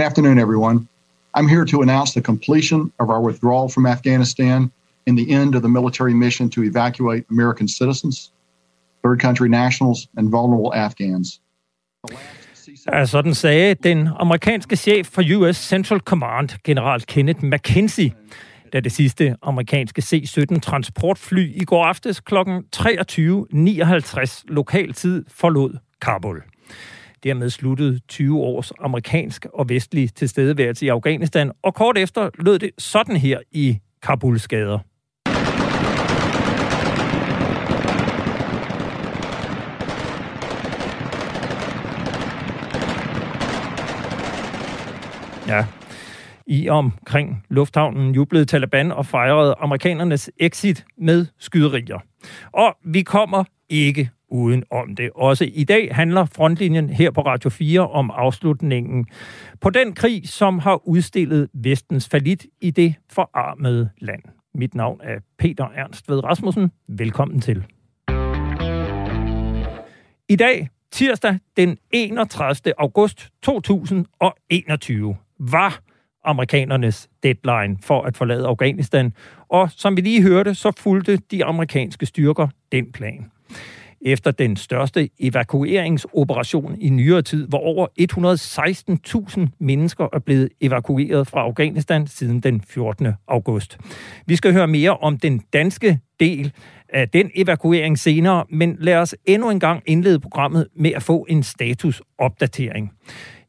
Good afternoon, everyone. I'm here to announce the completion of our withdrawal from Afghanistan and the end of the military mission to evacuate American citizens, third country nationals, and vulnerable Afghans. Ja, sådan sagde den amerikanske chef for US Central Command, general Kenneth McKenzie, da det sidste amerikanske C-17 transportfly i går aftes kl. 23.59 lokal tid forlod Kabul. Dermed sluttede 20 års amerikansk og vestlig tilstedeværelse i Afghanistan, og kort efter lød det sådan her i Kabuls gader. Ja, i omkring lufthavnen jublede Taliban og fejrede amerikanernes exit med skyderier. Og vi kommer ikke uden om det. Også i dag handler frontlinjen her på Radio 4 om afslutningen på den krig, som har udstillet vestens falit i det forarmede land. Mit navn er Peter Ernst Ved Rasmussen. Velkommen til. I dag, tirsdag den 31. august 2021, var amerikanernes deadline for at forlade Afghanistan, og som vi lige hørte, så fulgte de amerikanske styrker den plan. Efter den største evakueringsoperation i nyere tid, hvor over 116.000 mennesker er blevet evakueret fra Afghanistan siden den 14. august. Vi skal høre mere om den danske del af den evakuering senere, men lad os endnu en gang indlede programmet med at få en statusopdatering.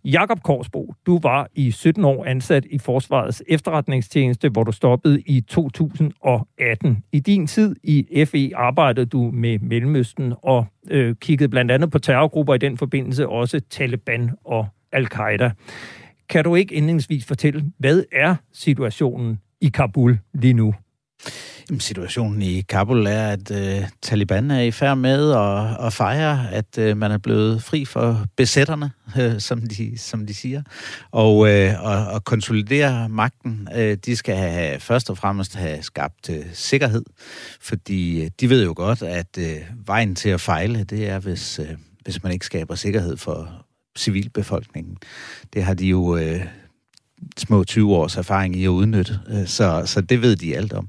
Jakob Korsbo, du var i 17 år ansat i Forsvarets efterretningstjeneste, hvor du stoppede i 2018. I din tid i FE arbejdede du med Mellemøsten og øh, kiggede blandt andet på terrorgrupper i den forbindelse, også Taliban og Al-Qaida. Kan du ikke indlændingsvis fortælle, hvad er situationen i Kabul lige nu? Situationen i Kabul er, at øh, Taliban er i færd med at, at fejre, at øh, man er blevet fri for besætterne, øh, som, de, som de siger, og, øh, og, og konsolidere magten. Øh, de skal have, først og fremmest have skabt øh, sikkerhed, fordi øh, de ved jo godt, at øh, vejen til at fejle, det er, hvis, øh, hvis man ikke skaber sikkerhed for civilbefolkningen. Det har de jo... Øh, små 20 års erfaring i at udnytte, øh, så, så det ved de alt om.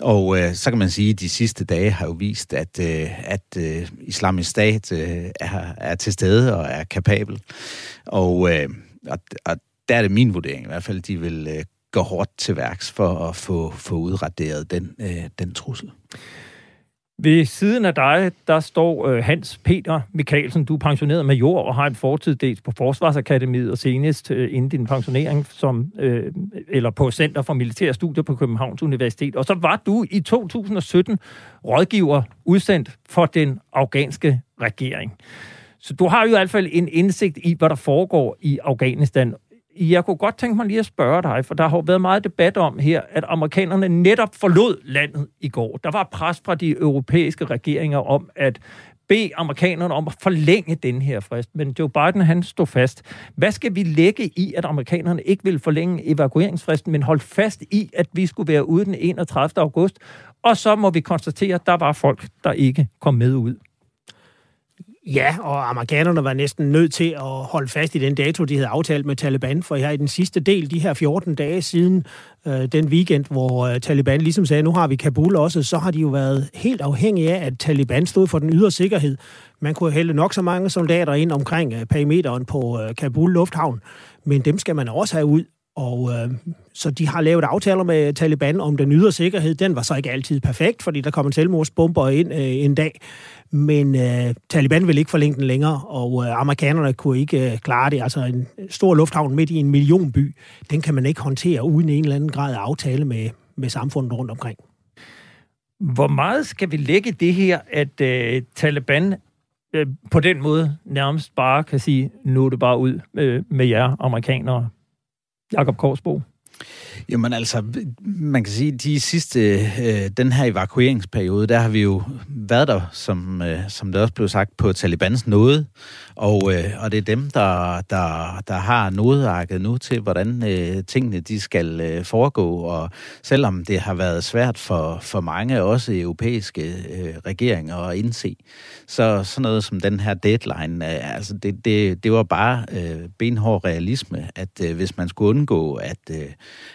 Og øh, så kan man sige, at de sidste dage har jo vist, at, øh, at øh, islamisk stat øh, er, er til stede og er kapabel. Og, øh, og, og der er det min vurdering i hvert fald, de vil øh, gå hårdt til værks for at få, få udraderet den, øh, den trussel. Ved siden af dig, der står øh, Hans Peter Mikkelsen. Du er pensioneret major og har en fortid dels på Forsvarsakademiet og senest øh, inden din pensionering som, øh, eller på Center for Militære Studier på Københavns Universitet. Og så var du i 2017 rådgiver udsendt for den afghanske regering. Så du har jo i hvert fald en indsigt i, hvad der foregår i Afghanistan. Jeg kunne godt tænke mig lige at spørge dig, for der har jo været meget debat om her, at amerikanerne netop forlod landet i går. Der var pres fra de europæiske regeringer om at bede amerikanerne om at forlænge den her frist, men Joe Biden han stod fast. Hvad skal vi lægge i, at amerikanerne ikke vil forlænge evakueringsfristen, men holde fast i, at vi skulle være ude den 31. august? Og så må vi konstatere, at der var folk, der ikke kom med ud. Ja, og amerikanerne var næsten nødt til at holde fast i den dato, de havde aftalt med Taliban, for her i den sidste del, de her 14 dage siden øh, den weekend, hvor øh, Taliban ligesom sagde, nu har vi Kabul også, så har de jo været helt afhængige af, at Taliban stod for den ydre sikkerhed. Man kunne hælde nok så mange soldater ind omkring øh, perimeteren på øh, Kabul Lufthavn, men dem skal man også have ud, og øh, så de har lavet aftaler med Taliban om den ydre sikkerhed. Den var så ikke altid perfekt, fordi der kom en selvmordsbomber ind øh, en dag. Men øh, Taliban vil ikke forlænge den længere, og øh, amerikanerne kunne ikke øh, klare det. Altså en stor lufthavn midt i en millionby, den kan man ikke håndtere uden en eller anden grad af aftale med, med samfundet rundt omkring. Hvor meget skal vi lægge det her, at øh, Taliban øh, på den måde nærmest bare kan sige, nu er det bare ud øh, med jer amerikanere? Jakob Korsbo. Jamen altså, man kan sige, at de sidste, øh, den her evakueringsperiode, der har vi jo været der, som, øh, som det også blev sagt, på Talibans nåde. Og, øh, og det er dem, der, der, der har nodearket nu til, hvordan øh, tingene de skal øh, foregå. Og selvom det har været svært for, for mange, også europæiske øh, regeringer at indse, så sådan noget som den her deadline, øh, altså det, det, det var bare øh, benhård realisme, at øh, hvis man skulle undgå, at, øh,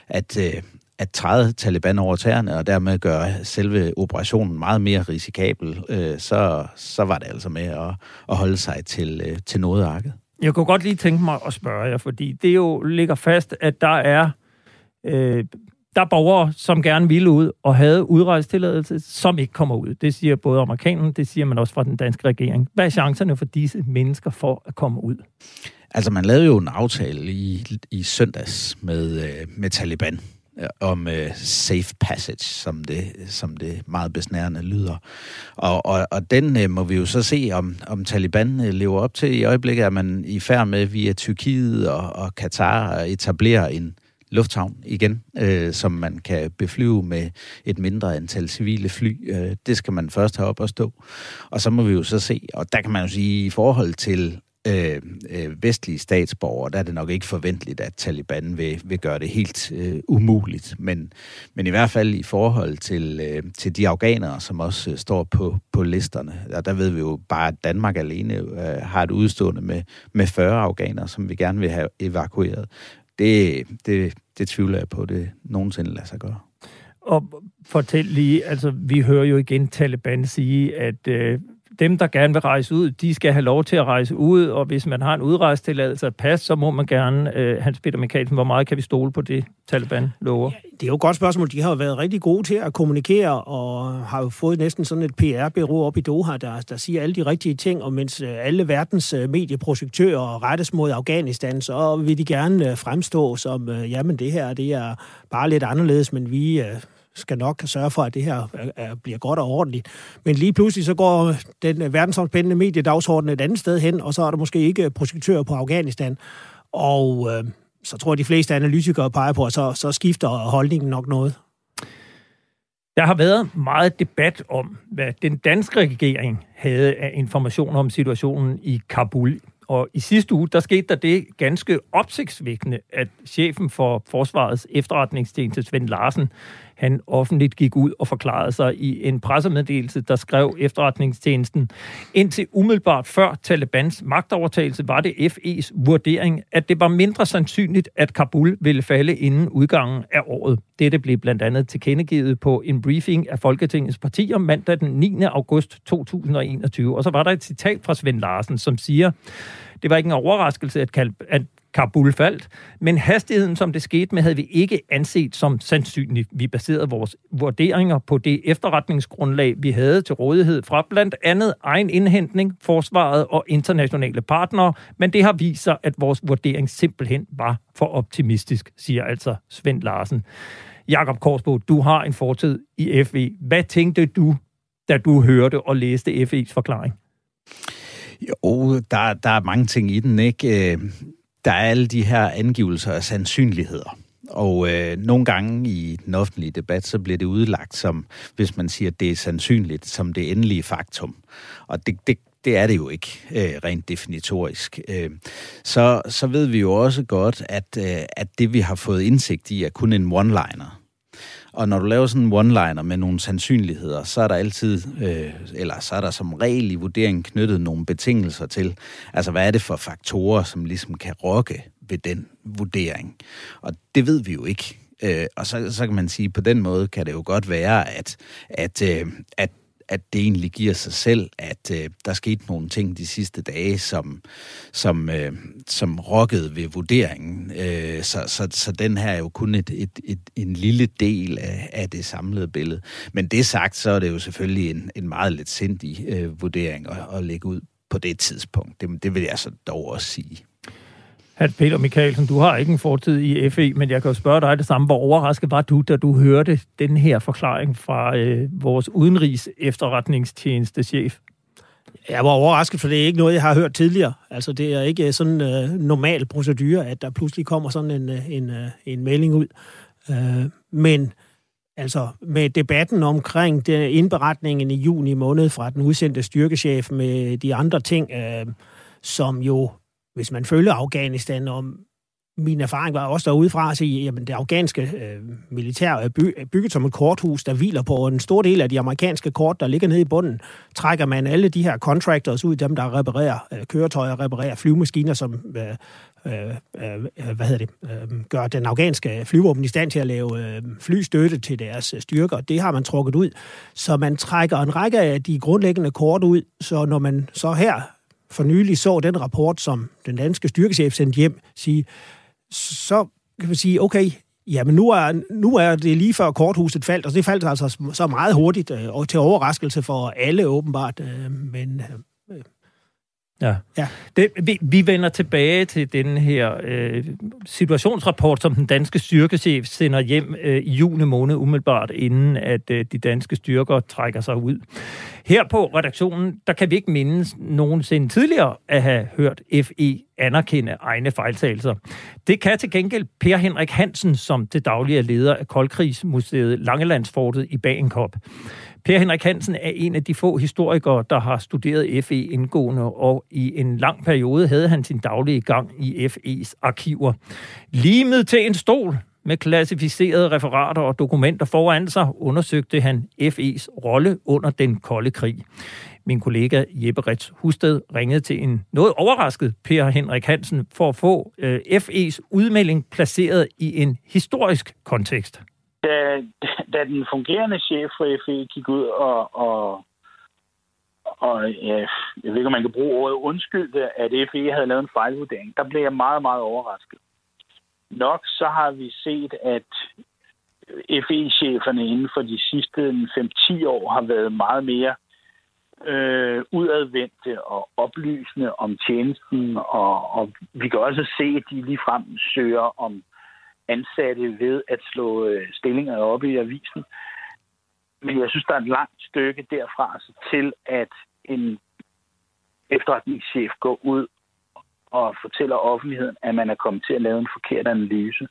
at øh, at træde Taliban over tæerne, og dermed gøre selve operationen meget mere risikabel, øh, så, så var det altså med at, at holde sig til, øh, til noget arket. Jeg kunne godt lige tænke mig at spørge jer, fordi det jo ligger fast, at der er, øh, der er borgere, som gerne ville ud og havde udrejstilladelse, som ikke kommer ud. Det siger både amerikanerne, det siger man også fra den danske regering. Hvad er chancerne for disse mennesker for at komme ud? Altså, man lavede jo en aftale i, i søndags med, øh, med Taliban om øh, safe passage, som det, som det meget besnærende lyder. Og, og, og den øh, må vi jo så se, om, om Taliban øh, lever op til. I øjeblikket er man i færd med via Tyrkiet og, og Katar at etablere en lufthavn igen, øh, som man kan beflyve med et mindre antal civile fly. Øh, det skal man først have op og stå. Og så må vi jo så se, og der kan man jo sige, i forhold til øh, øh, vestlige statsborgere, der er det nok ikke forventeligt, at Taliban vil, vil gøre det helt øh, umuligt. Men, men i hvert fald i forhold til, øh, til de afghanere, som også øh, står på, på listerne, og der ved vi jo bare, at Danmark alene øh, har et udstående med, med 40 afghanere, som vi gerne vil have evakueret. Det, det, det tvivler jeg på, det nogensinde lader sig gøre. Og fortæl lige, altså vi hører jo igen Taliban sige, at øh, dem, der gerne vil rejse ud, de skal have lov til at rejse ud, og hvis man har en udrejstilladelse at pas, så må man gerne, øh, Hans Peter Mikkelsen, hvor meget kan vi stole på det, Taliban lover? Ja, det er jo et godt spørgsmål. De har jo været rigtig gode til at kommunikere, og har jo fået næsten sådan et PR-bureau op i Doha, der, der siger alle de rigtige ting, og mens øh, alle verdens øh, medieprojektører rettes mod Afghanistan, så vil de gerne øh, fremstå som, jamen det her, det er bare lidt anderledes, men vi skal nok sørge for, at det her er, bliver godt og ordentligt. Men lige pludselig så går den verdensomspændende mediedagsorden et andet sted hen, og så er der måske ikke projektører på Afghanistan. Og øh, så tror jeg, de fleste analytikere peger på, at så, så skifter holdningen nok noget. Der har været meget debat om, hvad den danske regering havde af information om situationen i Kabul. Og i sidste uge, der skete der det ganske opsigtsvækkende, at chefen for Forsvarets efterretningstjeneste, Svend Larsen, han offentligt gik ud og forklarede sig i en pressemeddelelse, der skrev efterretningstjenesten. Indtil umiddelbart før Talibans magtovertagelse var det FE's vurdering, at det var mindre sandsynligt, at Kabul ville falde inden udgangen af året. Dette blev blandt andet tilkendegivet på en briefing af Folketingets partier mandag den 9. august 2021. Og så var der et citat fra Svend Larsen, som siger, det var ikke en overraskelse, at, Kabul faldt, men hastigheden, som det skete med, havde vi ikke anset som sandsynligt. Vi baserede vores vurderinger på det efterretningsgrundlag, vi havde til rådighed fra blandt andet egen indhentning, forsvaret og internationale partnere, men det har vist sig, at vores vurdering simpelthen var for optimistisk, siger altså Svend Larsen. Jakob Korsbo, du har en fortid i FE. Hvad tænkte du, da du hørte og læste FE's forklaring? Jo, der, der er mange ting i den, ikke? Øh, der er alle de her angivelser af sandsynligheder. Og øh, nogle gange i den offentlige debat, så bliver det udlagt som, hvis man siger, at det er sandsynligt, som det endelige faktum. Og det, det, det er det jo ikke øh, rent definitorisk. Øh, så, så ved vi jo også godt, at, øh, at det vi har fået indsigt i, er kun en one-liner. Og når du laver sådan en one-liner med nogle sandsynligheder, så er der altid, øh, eller så er der som regel i vurderingen knyttet nogle betingelser til, altså hvad er det for faktorer, som ligesom kan rokke ved den vurdering. Og det ved vi jo ikke. Øh, og så, så kan man sige, på den måde kan det jo godt være, at, at, øh, at at det egentlig giver sig selv, at øh, der skete nogle ting de sidste dage, som, som, øh, som rokkede ved vurderingen. Øh, så, så, så den her er jo kun et, et, et, en lille del af, af det samlede billede. Men det sagt, så er det jo selvfølgelig en, en meget lidt sindig øh, vurdering at, at lægge ud på det tidspunkt. Det, det vil jeg så dog også sige. Hans Peter Mikkelsen, du har ikke en fortid i FE, men jeg kan jo spørge dig det samme. Hvor overrasket var du, da du hørte den her forklaring fra øh, vores udenrigs efterretningstjenestechef? Jeg var overrasket, for det er ikke noget, jeg har hørt tidligere. Altså, det er ikke øh, sådan en øh, normal procedure, at der pludselig kommer sådan en, øh, en, øh, en melding ud. Øh, men altså, med debatten omkring den indberetningen i juni måned fra den udsendte styrkechef med de andre ting, øh, som jo, hvis man følger Afghanistan om min erfaring var også derude fra at sige, at det afghanske øh, militær er by, bygget som et korthus, der hviler på en stor del af de amerikanske kort, der ligger nede i bunden. Trækker man alle de her contractors ud, dem der reparerer øh, køretøjer, reparerer flyvemaskiner, som øh, øh, øh, hvad hedder det, øh, gør den afghanske flyvåben i stand til at lave øh, flystøtte til deres øh, styrker. Det har man trukket ud. Så man trækker en række af de grundlæggende kort ud, så når man så her for nylig så den rapport, som den danske styrkechef sendte hjem, sige, så kan man sige, okay, jamen nu er, nu er det lige før korthuset faldt, og det faldt altså så meget hurtigt, øh, og til overraskelse for alle åbenbart, øh, men øh, Ja. ja. Det, vi, vi vender tilbage til den her øh, situationsrapport, som den danske styrkechef sender hjem øh, i juni måned, umiddelbart inden at øh, de danske styrker trækker sig ud. Her på redaktionen, der kan vi ikke mindes nogensinde tidligere at have hørt FE anerkende egne fejltagelser. Det kan til gengæld Per Henrik Hansen, som til daglig er leder af Koldkrigsmuseet Langelandsfortet i Bagenkop. Per Henrik Hansen er en af de få historikere, der har studeret FE indgående, og i en lang periode havde han sin daglige gang i FE's arkiver. Limet til en stol med klassificerede referater og dokumenter foran sig, undersøgte han FE's rolle under den kolde krig. Min kollega Jeppe Rets Husted ringede til en noget overrasket Per Henrik Hansen for at få øh, FE's udmelding placeret i en historisk kontekst da, da den fungerende chef for FE gik ud og, og, og ja, jeg ved ikke, om man kan bruge ordet undskyldte, at FE havde lavet en fejlvurdering, der blev jeg meget, meget overrasket. Nok så har vi set, at FE-cheferne inden for de sidste 5-10 år har været meget mere øh, udadvendte og oplysende om tjenesten, og, og vi kan også se, at de ligefrem søger om ansatte ved at slå øh, stillinger op i avisen. Men jeg synes, der er et langt stykke derfra altså, til, at en efterretningschef går ud og fortæller offentligheden, at man er kommet til at lave en forkert analyse.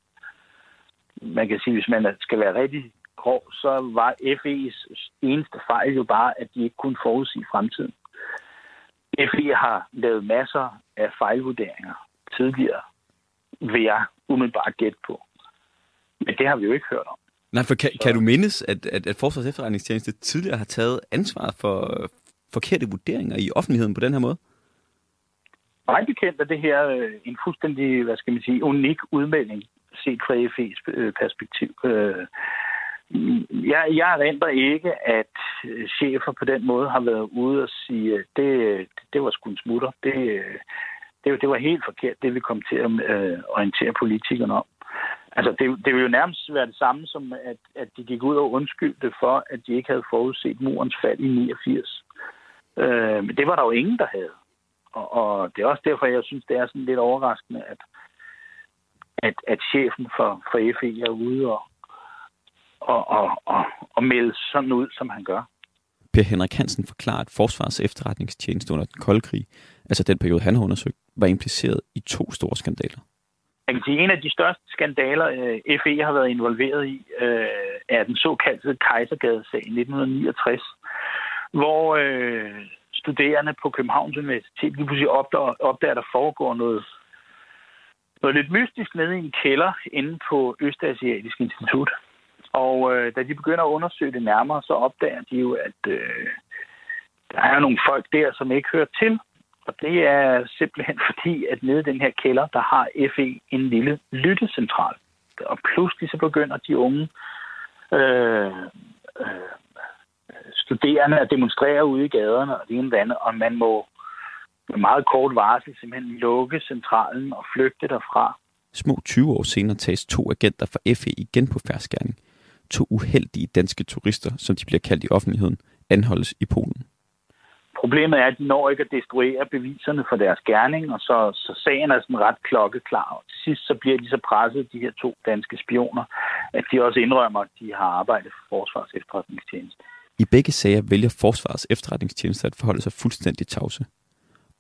Man kan sige, hvis man skal være rigtig grov, så var FE's eneste fejl jo bare, at de ikke kunne forudsige fremtiden. FE har lavet masser af fejlvurderinger tidligere, vil jeg umiddelbart gætte på. Men det har vi jo ikke hørt om. Nej, for kan, kan du mindes, at, at, at Forsvars efterretningstjeneste tidligere har taget ansvar for forkerte vurderinger i offentligheden på den her måde? Meget bekendt er det her øh, en fuldstændig, hvad skal man sige, unik udmelding set fra FE's øh, perspektiv. Øh, jeg, jeg erindrer ikke, at chefer på den måde har været ude og sige, det, det var sgu en smutter. Det, det, det var helt forkert, det vi kom til at øh, orientere politikerne om. Altså, det, det vil jo nærmest være det samme som, at, at de gik ud og undskyldte for, at de ikke havde forudset murens fald i 89. Øh, men det var der jo ingen, der havde. Og, og det er også derfor, jeg synes, det er sådan lidt overraskende, at, at, at chefen for, for FE er ude og, og, og, og, og melde sådan ud, som han gør. Per Henrik Hansen forklarer, at Forsvars efterretningstjeneste under den kolde krig, altså den periode, han har undersøgt, var impliceret i to store skandaler. Jeg kan sige, en af de største skandaler, øh, FE har været involveret i, øh, er den såkaldte Kejsergade-sag i 1969, hvor øh, studerende på Københavns Universitet lige pludselig opdager, opdager at der foregår noget, noget lidt mystisk nede i en kælder inde på Østasiatisk Institut. Og øh, da de begynder at undersøge det nærmere, så opdager de jo, at øh, der er nogle folk der, som ikke hører til og det er simpelthen fordi, at nede i den her kælder, der har FE en lille lyttecentral. Og pludselig så begynder de unge øh, øh, studerende at demonstrere ude i gaderne og det ene andet, og man må med meget kort varsel simpelthen lukke centralen og flygte derfra. Små 20 år senere tages to agenter fra FE igen på færdsgærning. To uheldige danske turister, som de bliver kaldt i offentligheden, anholdes i Polen. Problemet er, at de når ikke at destruere beviserne for deres gerning, og så, så sagen er sådan ret klokkeklar. Og til sidst så bliver de så presset, de her to danske spioner, at de også indrømmer, at de har arbejdet for Forsvars efterretningstjeneste. I begge sager vælger Forsvars efterretningstjeneste at forholde sig fuldstændig tavse.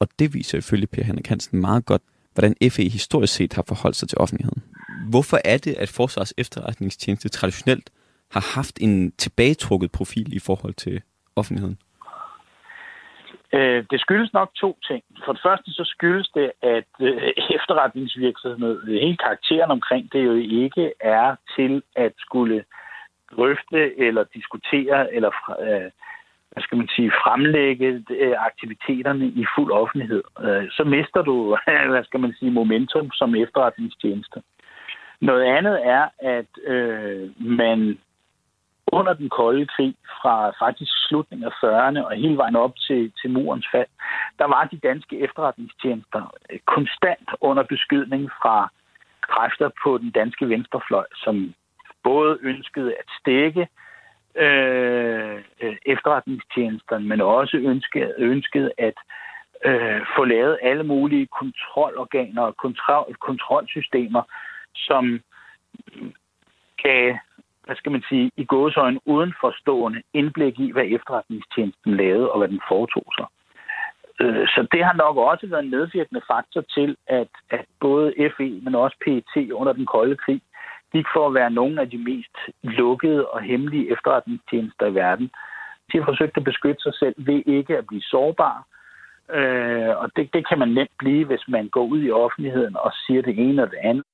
Og det viser ifølge Per Henrik Hansen meget godt, hvordan FE historisk set har forholdt sig til offentligheden. Hvorfor er det, at Forsvars efterretningstjeneste traditionelt har haft en tilbagetrukket profil i forhold til offentligheden? Øh, det skyldes nok to ting. For det første så skyldes det, at øh, efterretningsvirksomhed, øh, hele karakteren omkring det jo ikke er til at skulle drøfte eller diskutere eller øh, hvad skal man sige, fremlægge øh, aktiviteterne i fuld offentlighed. Øh, så mister du, hvad skal man sige, momentum som efterretningstjeneste. Noget andet er, at øh, man under den kolde krig fra faktisk slutningen af 40'erne og hele vejen op til, til murens fald, der var de danske efterretningstjenester øh, konstant under beskydning fra kræfter på den danske venstrefløj, som både ønskede at stikke øh, øh efterretningstjenesterne, men også ønskede, ønskede at øh, få lavet alle mulige kontrolorganer og kontrol, kontrolsystemer, som gav hvad skal man sige, i gåsøjne uden forstående indblik i, hvad efterretningstjenesten lavede og hvad den foretog sig. Øh, så det har nok også været en medvirkende faktor til, at, at både FE, men også PET under den kolde krig, gik for at være nogle af de mest lukkede og hemmelige efterretningstjenester i verden. De har forsøgt at beskytte sig selv ved ikke at blive sårbare, øh, og det, det kan man nemt blive, hvis man går ud i offentligheden og siger det ene og det andet.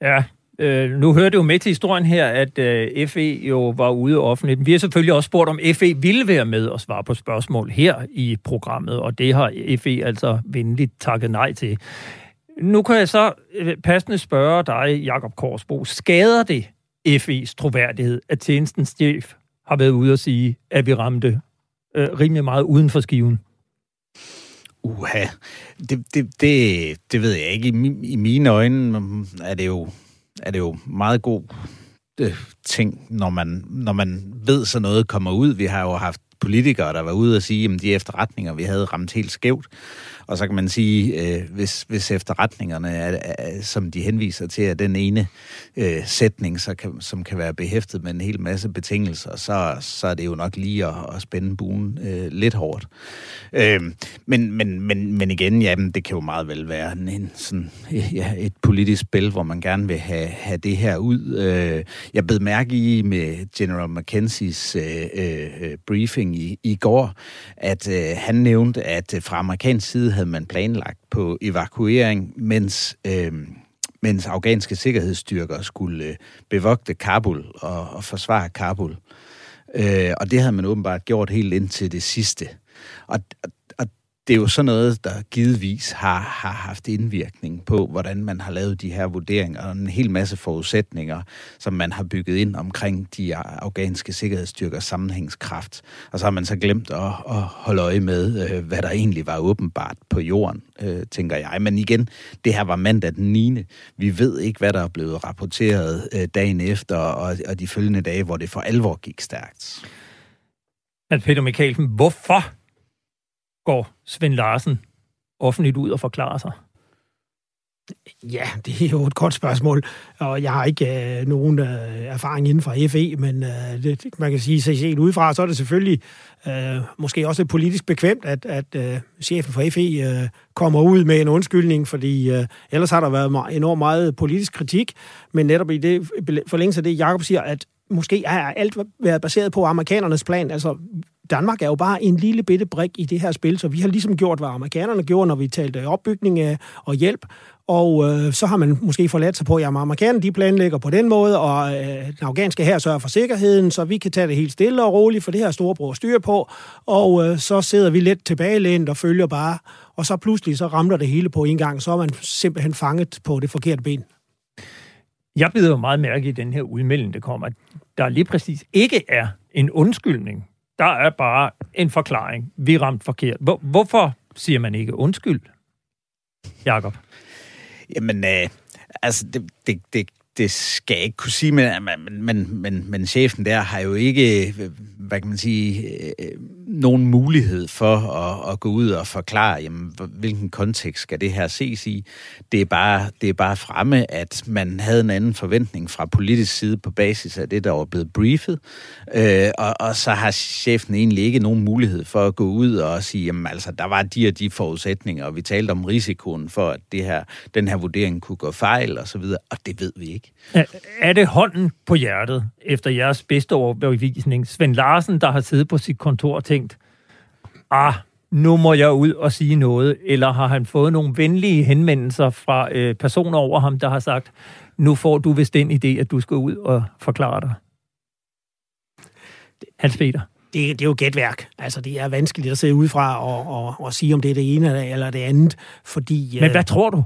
Ja, Øh, nu hørte du jo med til historien her, at øh, FE jo var ude offentligt. Vi har selvfølgelig også spurgt, om FE ville være med og svare på spørgsmål her i programmet, og det har FE altså venligt takket nej til. Nu kan jeg så øh, passende spørge dig, Jakob Korsbo, skader det FE's troværdighed, at tjenestens chef har været ude og sige, at vi ramte øh, rimelig meget uden for skiven? Uha, det, det, det, det ved jeg ikke. I, I mine øjne er det jo er det jo meget god øh, ting, når man, når man ved, så noget kommer ud. Vi har jo haft politikere, der var ude og sige, at de efterretninger, vi havde ramt helt skævt. Og så kan man sige, øh, hvis, hvis efterretningerne, er, er, som de henviser til, er den ene øh, sætning, så kan, som kan være behæftet med en hel masse betingelser, så, så er det jo nok lige at, at spænde buen øh, lidt hårdt. Øh, men, men, men, men igen, jamen, det kan jo meget vel være en, en sådan, ja, et politisk spil, hvor man gerne vil have, have det her ud. Øh, jeg bed mærke i med General McKenzie's øh, øh, øh briefing i, i går, at øh, han nævnte, at fra amerikansk side havde man planlagt på evakuering, mens, øh, mens afghanske sikkerhedsstyrker skulle øh, bevogte Kabul og, og forsvare Kabul. Øh, og det havde man åbenbart gjort helt indtil det sidste. Og, og det er jo sådan noget, der givetvis har, har haft indvirkning på, hvordan man har lavet de her vurderinger, og en hel masse forudsætninger, som man har bygget ind omkring de afghanske sikkerhedsstyrkers sammenhængskraft. Og så har man så glemt at, at holde øje med, øh, hvad der egentlig var åbenbart på jorden, øh, tænker jeg. Men igen, det her var mandag den 9. Vi ved ikke, hvad der er blevet rapporteret øh, dagen efter, og, og de følgende dage, hvor det for alvor gik stærkt. At Peter Mikkelsen, hvorfor går Svend Larsen offentligt ud og forklarer sig? Ja, det er jo et godt spørgsmål, og jeg har ikke øh, nogen øh, erfaring inden for FE, men øh, det, man kan sige, så set udefra, så er det selvfølgelig øh, måske også politisk bekvemt, at, at øh, chefen for FE øh, kommer ud med en undskyldning, fordi øh, ellers har der været enormt meget politisk kritik, men netop i det forlængelse af det, Jacob siger, at måske har alt været baseret på amerikanernes plan, altså Danmark er jo bare en lille bitte brik i det her spil, så vi har ligesom gjort, hvad amerikanerne gjorde, når vi talte opbygning og hjælp, og øh, så har man måske forladt sig på, at amerikanerne de planlægger på den måde, og øh, den afghanske her sørger for sikkerheden, så vi kan tage det helt stille og roligt, for det her storebror styr på, og øh, så sidder vi lidt tilbagelænt og følger bare, og så pludselig så ramler det hele på en gang, så er man simpelthen fanget på det forkerte ben. Jeg bliver jo meget mærke i den her udmelding, der kommer, at der lige præcis ikke er en undskyldning der er bare en forklaring. Vi ramt forkert. Hvor, hvorfor siger man ikke undskyld, Jakob? Jamen, øh, altså, det, det, det, det skal jeg ikke kunne sige, men, men, men, men, men chefen der har jo ikke, hvad kan man sige, øh, nogen mulighed for at, at gå ud og forklare, jamen, hvilken kontekst skal det her ses i. Det er, bare, det er bare fremme, at man havde en anden forventning fra politisk side på basis af det, der var blevet briefet, øh, og, og så har chefen egentlig ikke nogen mulighed for at gå ud og sige, jamen altså, der var de og de forudsætninger, og vi talte om risikoen for, at det her, den her vurdering kunne gå fejl, og så videre, og det ved vi ikke. Er, er det hånden på hjertet, efter jeres bedste overbevisning, Svend Larsen, der har siddet på sit kontor og tænkt, ah, nu må jeg ud og sige noget, eller har han fået nogle venlige henvendelser fra øh, personer over ham, der har sagt, nu får du vist den idé, at du skal ud og forklare dig? Hans Peter. Det, det er jo gætværk. Altså, det er vanskeligt at sidde udefra og, og, og sige, om det er det ene eller det andet, fordi... Men hvad øh, tror du?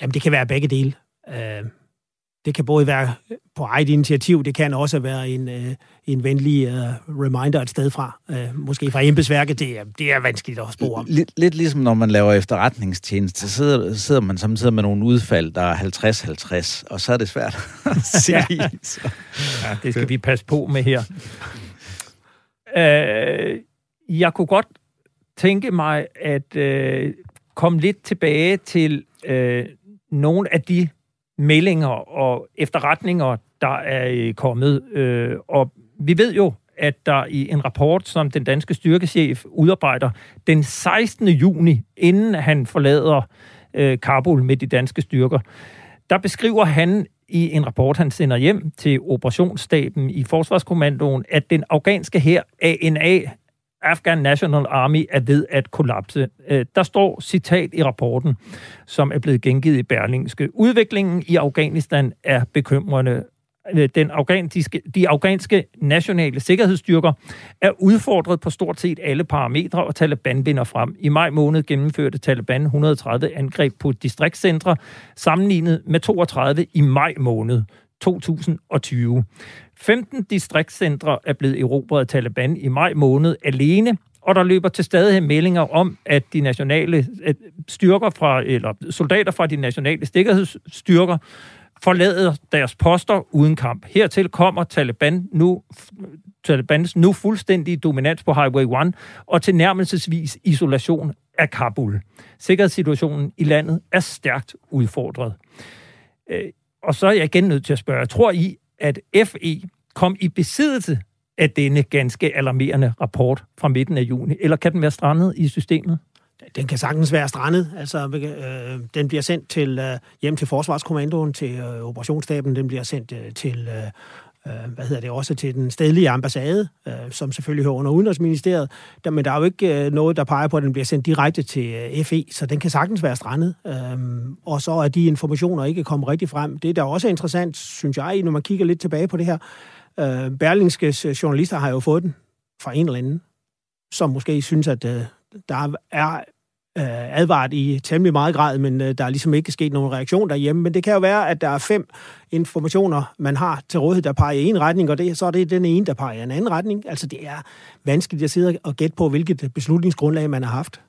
Jamen, det kan være begge dele. Øh, det kan både være på eget initiativ, det kan også være en, øh, en venlig uh, reminder et sted fra, uh, måske fra embedsværket, det er, det er vanskeligt at spore om. Lidt, lidt ligesom når man laver efterretningstjeneste, så sidder, sidder man samtidig med nogle udfald, der er 50-50, og så er det svært at sige. ja. ja, det skal vi passe på med her. Jeg kunne godt tænke mig at komme lidt tilbage til uh, nogle af de meldinger og efterretninger, der er øh, kommet. Øh, og vi ved jo, at der i en rapport, som den danske styrkechef udarbejder den 16. juni, inden han forlader øh, Kabul med de danske styrker, der beskriver han i en rapport, han sender hjem til operationsstaben i Forsvarskommandoen, at den afghanske her ANA Afghan National Army er ved at kollapse. Øh, der står citat i rapporten, som er blevet gengivet i Berlingske. Udviklingen i Afghanistan er bekymrende. Øh, den afghanske, de afghanske nationale sikkerhedsstyrker er udfordret på stort set alle parametre, og Taliban vinder frem. I maj måned gennemførte Taliban 130 angreb på distriktscentre, sammenlignet med 32 i maj måned 2020. 15 distriktscentre er blevet erobret af Taliban i maj måned alene, og der løber til stadighed meldinger om, at de nationale styrker fra, eller soldater fra de nationale sikkerhedsstyrker forlader deres poster uden kamp. Hertil kommer Taliban nu, Talibans nu fuldstændige dominans på Highway 1 og tilnærmelsesvis isolation af Kabul. Sikkerhedssituationen i landet er stærkt udfordret. Øh, og så er jeg igen nødt til at spørge, tror I, at FE kom i besiddelse af denne ganske alarmerende rapport fra midten af juni, eller kan den være strandet i systemet? Den kan sagtens være strandet. Altså, øh, den bliver sendt til øh, hjem til Forsvarskommandoen, til øh, operationsstaben, den bliver sendt øh, til øh, øh, hvad hedder det, også til den stedlige ambassade, øh, som selvfølgelig hører under Udenrigsministeriet. Der, men der er jo ikke øh, noget, der peger på, at den bliver sendt direkte til øh, FE, så den kan sagtens være strandet. Øh, og så er de informationer ikke kommet rigtig frem. Det, der også er interessant, synes jeg, når man kigger lidt tilbage på det her, øh, Berlingskes øh, journalister har jo fået den fra en eller anden, som måske synes, at øh, der er øh, advaret i temmelig meget grad, men øh, der er ligesom ikke sket nogen reaktion derhjemme. Men det kan jo være, at der er fem informationer, man har til rådighed, der peger i en retning, og det, så er det den ene, der peger i en anden retning. Altså det er vanskeligt at sidde og gætte på, hvilket beslutningsgrundlag man har haft.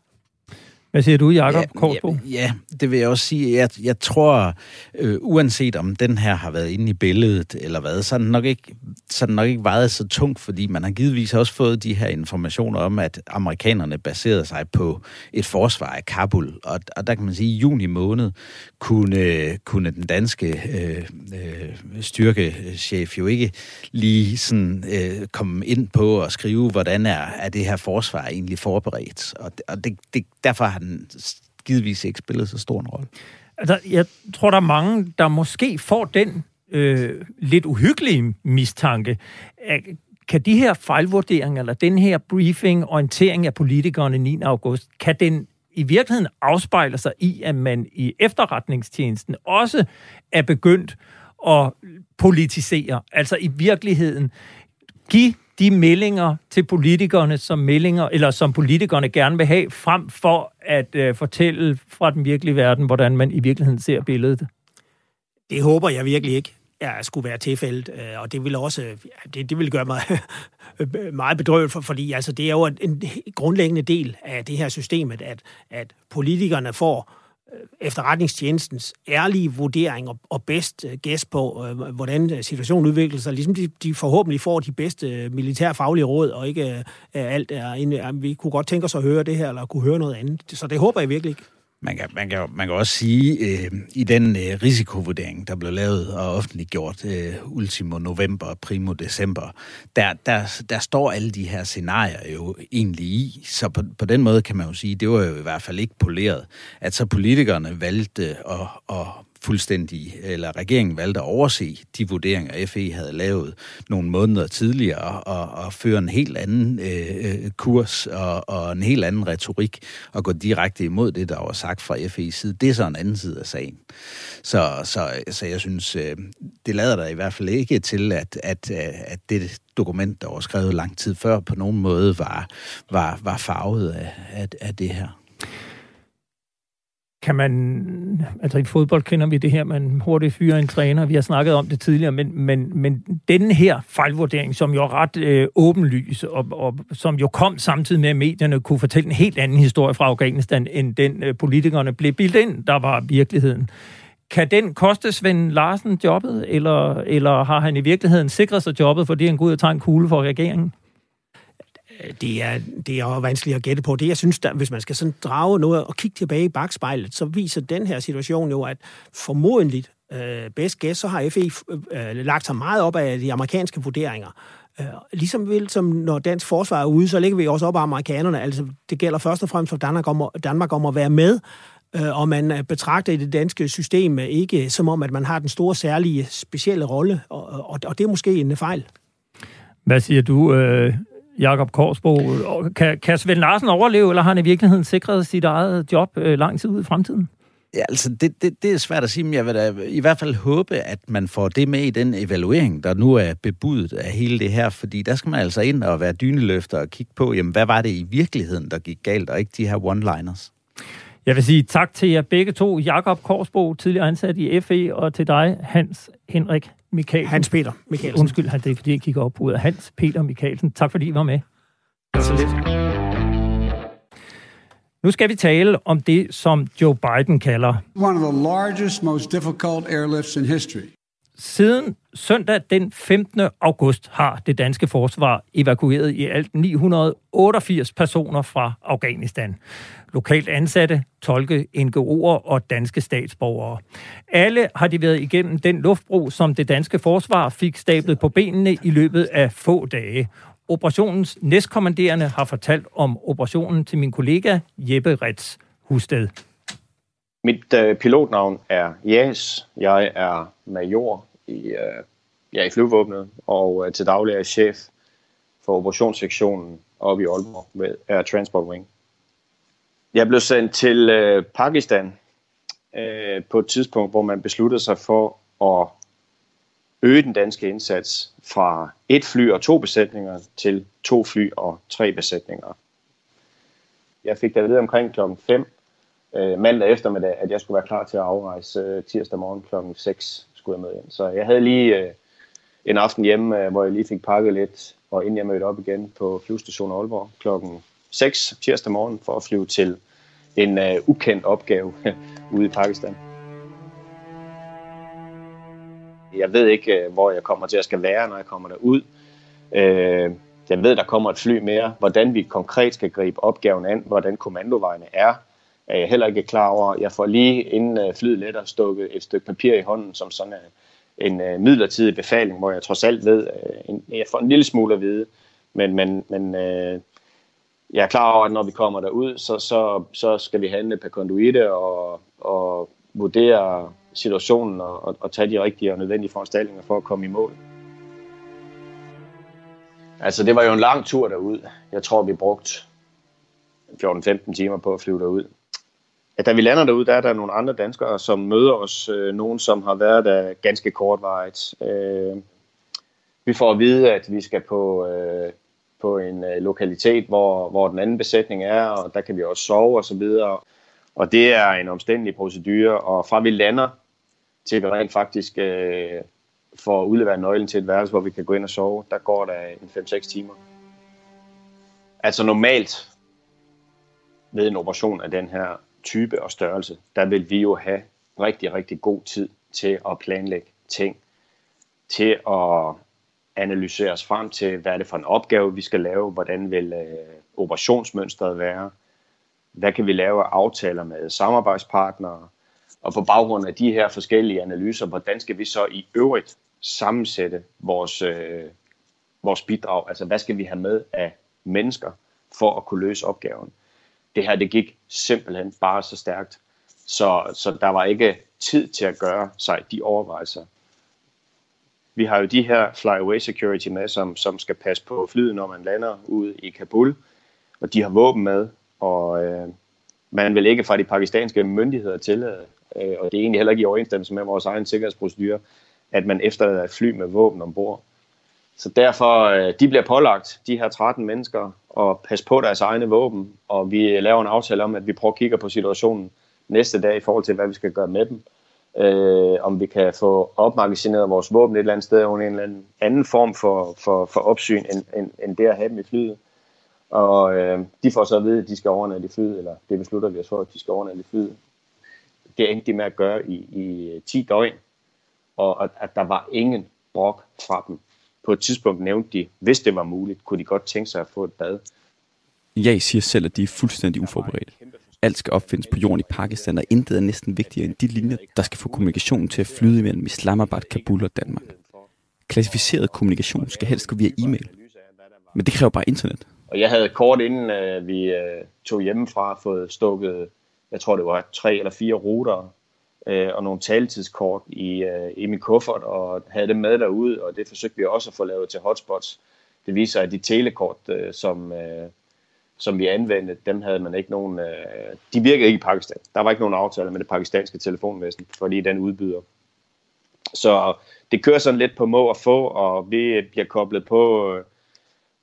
Hvad siger du, Jacob ja, Ja, ja, det vil jeg også sige. Jeg, jeg tror, øh, uanset om den her har været inde i billedet eller hvad, så er den nok ikke, så den nok ikke vejet så tungt, fordi man har givetvis også fået de her informationer om, at amerikanerne baserede sig på et forsvar af Kabul. Og, og der kan man sige, at i juni måned kunne, kunne den danske øh, øh, styrkechef jo ikke lige sådan øh, komme ind på og skrive, hvordan er, er det her forsvar egentlig forberedt. Og, og det, det, derfor har den givetvis ikke spillet så stor en rolle. Altså, jeg tror, der er mange, der måske får den øh, lidt uhyggelige mistanke. Kan de her fejlvurderinger, eller den her briefing, orientering af politikerne 9. august, kan den i virkeligheden afspejle sig i, at man i efterretningstjenesten også er begyndt at politisere. Altså i virkeligheden give de meldinger til politikerne, som meldinger, eller som politikerne gerne vil have, frem for at øh, fortælle fra den virkelige verden, hvordan man i virkeligheden ser billedet? Det håber jeg virkelig ikke ja, skulle være tilfældet, øh, og det vil også det, det vil gøre mig meget bedrøvet, for, fordi altså, det er jo en grundlæggende del af det her system, at, at politikerne får Øh, Øh, efterretningstjenestens ærlige vurdering og, og bedst øh, gæst på, øh, hvordan øh, situationen udvikler sig. Ligesom de, de forhåbentlig får de bedste militærfaglige råd, og ikke øh, alt er inde. Vi kunne godt tænke os at høre det her, eller kunne høre noget andet. Så det håber jeg virkelig ikke. Man kan, man kan, man kan også sige, øh, i den øh, risikovurdering, der blev lavet og offentliggjort øh, ultimo november, primo december, der, der, der står alle de her scenarier jo egentlig i. Så på, på den måde kan man jo sige, det var jo i hvert fald ikke poleret, at så politikerne valgte at, at fuldstændig, eller regeringen valgte at overse de vurderinger, FE havde lavet nogle måneder tidligere, og, og føre en helt anden øh, øh, kurs og, og en helt anden retorik, og gå direkte imod det, der var sagt fra FE's side. Det er så en anden side af sagen. Så, så, så jeg synes, øh, det lader der i hvert fald ikke til, at, at, øh, at det dokument, der var skrevet lang tid før, på nogen måde var, var, var farvet af, af, af det her. Kan man, altså i fodbold kender vi det her, man hurtigt fyrer en træner, vi har snakket om det tidligere, men, men, men denne her fejlvurdering, som jo er ret øh, åbenlys, og, og som jo kom samtidig med, at medierne kunne fortælle en helt anden historie fra Afghanistan, end den øh, politikerne blev bildt ind, der var virkeligheden. Kan den koste Svend Larsen jobbet, eller, eller har han i virkeligheden sikret sig jobbet, fordi han går ud og tager en kugle for regeringen? Det er, det er vanskeligt at gætte på. Det, jeg synes, der, hvis man skal sådan drage noget og kigge tilbage i bagspejlet, så viser den her situation jo, at formodentligt, øh, bedst gæst, så har FE øh, øh, lagt sig meget op af de amerikanske vurderinger. Øh, ligesom vel, som når dansk forsvar er ude, så ligger vi også op af amerikanerne. Altså, det gælder først og fremmest for Danmark om, Danmark om at være med, øh, og man øh, betragter i det danske system øh, ikke som om, at man har den store, særlige, specielle rolle, og, og, og det er måske en fejl. Hvad siger du, øh, Jakob Korsbo. Kan, kan Svend Larsen overleve, eller har han i virkeligheden sikret sit eget job øh, lang tid ud i fremtiden? Ja, altså, det, det, det er svært at sige, men jeg vil da i hvert fald håbe, at man får det med i den evaluering, der nu er bebudet af hele det her, fordi der skal man altså ind og være dyneløfter og kigge på, jamen, hvad var det i virkeligheden, der gik galt, og ikke de her one-liners. Jeg vil sige tak til jer begge to. Jakob Korsbo, tidligere ansat i FE, og til dig, Hans Henrik Mikkelsen. Hans Peter Mikkelsen. Undskyld, det er fordi, jeg kigger op på ud af Hans Peter Mikkelsen. Tak fordi I var med. Så lidt. Nu skal vi tale om det, som Joe Biden kalder One of the largest, most difficult airlifts in history. Siden søndag den 15. august har det danske forsvar evakueret i alt 988 personer fra Afghanistan. Lokalt ansatte, tolke, NGO'er og danske statsborgere. Alle har de været igennem den luftbro, som det danske forsvar fik stablet på benene i løbet af få dage. Operationens næstkommanderende har fortalt om operationen til min kollega Jeppe Rets Husted. Mit øh, pilotnavn er Jas. Jeg er major i, øh, ja, i flyvåbnet, og øh, til daglig er chef for operationssektionen oppe i Aalborg med Air Transport Wing. Jeg blev sendt til øh, Pakistan øh, på et tidspunkt, hvor man besluttede sig for at øge den danske indsats fra et fly og to besætninger til to fly og tre besætninger. Jeg fik da ved omkring klokken 5 øh, mandag eftermiddag, at jeg skulle være klar til at afrejse øh, tirsdag morgen klokken 6 skulle jeg med ind. Så jeg havde lige øh, en aften hjemme, øh, hvor jeg lige fik pakket lidt, og inden jeg mødte op igen på flyvestation Aalborg klokken 6 tirsdag morgen for at flyve til en øh, ukendt opgave ude i Pakistan. Jeg ved ikke, øh, hvor jeg kommer til at skal være, når jeg kommer derud. Øh, jeg ved, der kommer et fly mere. Hvordan vi konkret skal gribe opgaven an, hvordan kommandovejene er, er jeg heller ikke klar over. Jeg får lige inden øh, flyet letter stukket et stykke papir i hånden, som sådan øh, en, en midlertidig befaling, hvor jeg trods alt ved, en, jeg får en lille smule at vide, men, men, men øh, jeg er klar over, at når vi kommer derud, så, så, så skal vi handle per konduite og, og vurdere situationen og, og, og tage de rigtige og nødvendige foranstaltninger for at komme i mål. Altså, det var jo en lang tur derud. Jeg tror, vi brugte 14-15 timer på at flyve derud at da vi lander derude, der er der nogle andre danskere, som møder os. Øh, nogen, som har været der ganske kortvarigt. Øh, vi får at vide, at vi skal på, øh, på en øh, lokalitet, hvor, hvor den anden besætning er, og der kan vi også sove og så videre. Og det er en omstændelig procedure, og fra vi lander til vi rent faktisk øh, får udleveret nøglen til et værelse, hvor vi kan gå ind og sove, der går der en 5-6 timer. Altså normalt ved en operation af den her type og størrelse, der vil vi jo have rigtig, rigtig god tid til at planlægge ting, til at analysere os frem til, hvad er det for en opgave, vi skal lave, hvordan vil øh, operationsmønstret være, hvad kan vi lave af aftaler med samarbejdspartnere, og på baggrund af de her forskellige analyser, hvordan skal vi så i øvrigt sammensætte vores, øh, vores bidrag, altså hvad skal vi have med af mennesker for at kunne løse opgaven. Det her, det gik simpelthen bare så stærkt. Så, så der var ikke tid til at gøre sig de overvejelser. Vi har jo de her flyaway security med, som, som skal passe på flyet, når man lander ude i Kabul, og de har våben med, og øh, man vil ikke fra de pakistanske myndigheder tillade, øh, og det er egentlig heller ikke i overensstemmelse med vores egen sikkerhedsprocedure, at man efterlader et fly med våben ombord. Så derfor, øh, de bliver pålagt, de her 13 mennesker, at passe på deres egne våben, og vi laver en aftale om, at vi prøver at kigge på situationen næste dag i forhold til, hvad vi skal gøre med dem. Øh, om vi kan få opmagasineret vores våben et eller andet sted under en eller anden, anden form for, for, for opsyn, end, end, end det at have dem i flyet. Og øh, de får så at vide, at de skal overnatte i flyet, eller det beslutter vi os for, at de skal overnatte i flyet. Det endte de med at gøre i, i 10 døgn, og at, at der var ingen brok fra dem. På et tidspunkt nævnte de, hvis det var muligt, kunne de godt tænke sig at få et bad. Jeg siger selv, at de er fuldstændig uforberedt. Alt skal opfindes på jorden i Pakistan, og intet er næsten vigtigere end de linjer, der skal få kommunikationen til at flyde imellem Islamabad, Kabul og Danmark. Klassificeret kommunikation skal helst gå via e-mail. Men det kræver bare internet. Og jeg havde kort inden øh, vi øh, tog hjemmefra fået stukket, jeg tror det var tre eller fire ruter øh, og nogle taletidskort i, øh, i min kuffert, og havde det med derude, og det forsøgte vi også at få lavet til hotspots. Det viser, at de telekort, øh, som, øh, som vi anvendte, dem havde man ikke nogen, øh, de virkede ikke i Pakistan. Der var ikke nogen aftale med det pakistanske telefonvæsen, fordi den udbyder. Så det kører sådan lidt på må og få, og vi bliver koblet på, øh,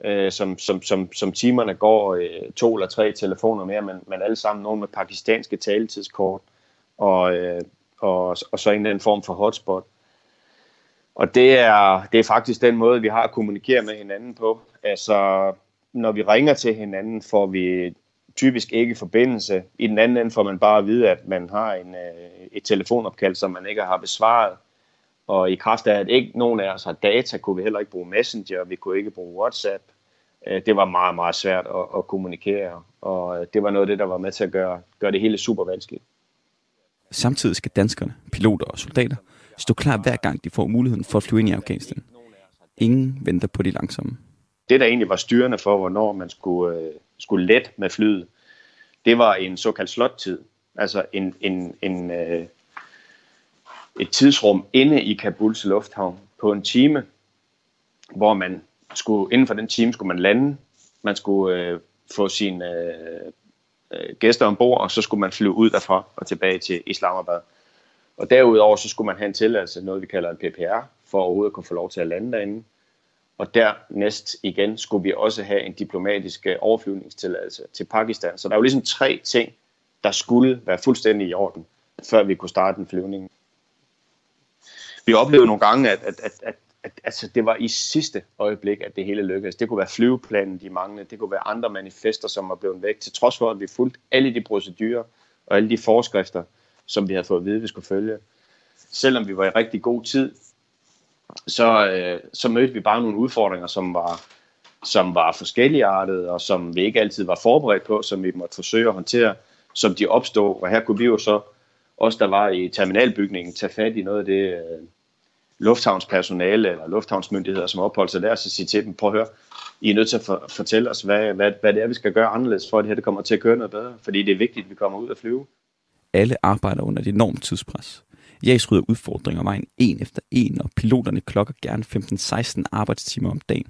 øh som, som, som, som timerne går, øh, to eller tre telefoner mere, men, men alle sammen nogen med pakistanske taletidskort, og, øh, og, og så en eller anden form for hotspot. Og det er, det er faktisk den måde, vi har at kommunikere med hinanden på. Altså, når vi ringer til hinanden, får vi typisk ikke forbindelse. I den anden ende får man bare at vide, at man har en, øh, et telefonopkald, som man ikke har besvaret. Og i kraft af, at ikke nogen af os har data, kunne vi heller ikke bruge Messenger, vi kunne ikke bruge WhatsApp. Øh, det var meget, meget svært at, at kommunikere, og øh, det var noget af det, der var med til at gøre, gøre det hele super vanskeligt. Samtidig skal danskerne, piloter og soldater stå klar hver gang de får muligheden for at flyve ind i Afghanistan. Ingen venter på de langsomme det, der egentlig var styrende for, hvornår man skulle, øh, skulle let med flyet, det var en såkaldt slottid. Altså en, en, en, øh, et tidsrum inde i Kabuls lufthavn på en time, hvor man skulle, inden for den time skulle man lande, man skulle øh, få sin øh, øh, gæster ombord, og så skulle man flyve ud derfra og tilbage til Islamabad. Og derudover så skulle man have en tilladelse, noget vi kalder en PPR, for overhovedet at kunne få lov til at lande derinde. Og dernæst igen skulle vi også have en diplomatisk øh, overflyvningstilladelse til Pakistan. Så der er jo ligesom tre ting, der skulle være fuldstændig i orden, før vi kunne starte en flyvning. Vi oplevede nogle gange, at, at, at, at, at altså, det var i sidste øjeblik, at det hele lykkedes. Det kunne være flyveplanen, de manglede. Det kunne være andre manifester, som var blevet væk. Til trods for, at vi fulgte alle de procedurer og alle de forskrifter, som vi havde fået at vide, vi skulle følge. Selvom vi var i rigtig god tid, så, øh, så mødte vi bare nogle udfordringer, som var, som var forskelligartede, og som vi ikke altid var forberedt på, som vi måtte forsøge at håndtere, som de opstod. Og her kunne vi jo så, os der var i terminalbygningen, tage fat i noget af det øh, lufthavnspersonale eller lufthavnsmyndigheder, som opholdt sig der, så sige til dem, prøv at høre, I er nødt til at for, fortælle os, hvad, hvad, hvad det er, vi skal gøre anderledes, for at det her det kommer til at køre noget bedre. Fordi det er vigtigt, at vi kommer ud og flyve. Alle arbejder under et enormt tidspres. Jags rydder udfordringer vejen en efter en, og piloterne klokker gerne 15-16 arbejdstimer om dagen.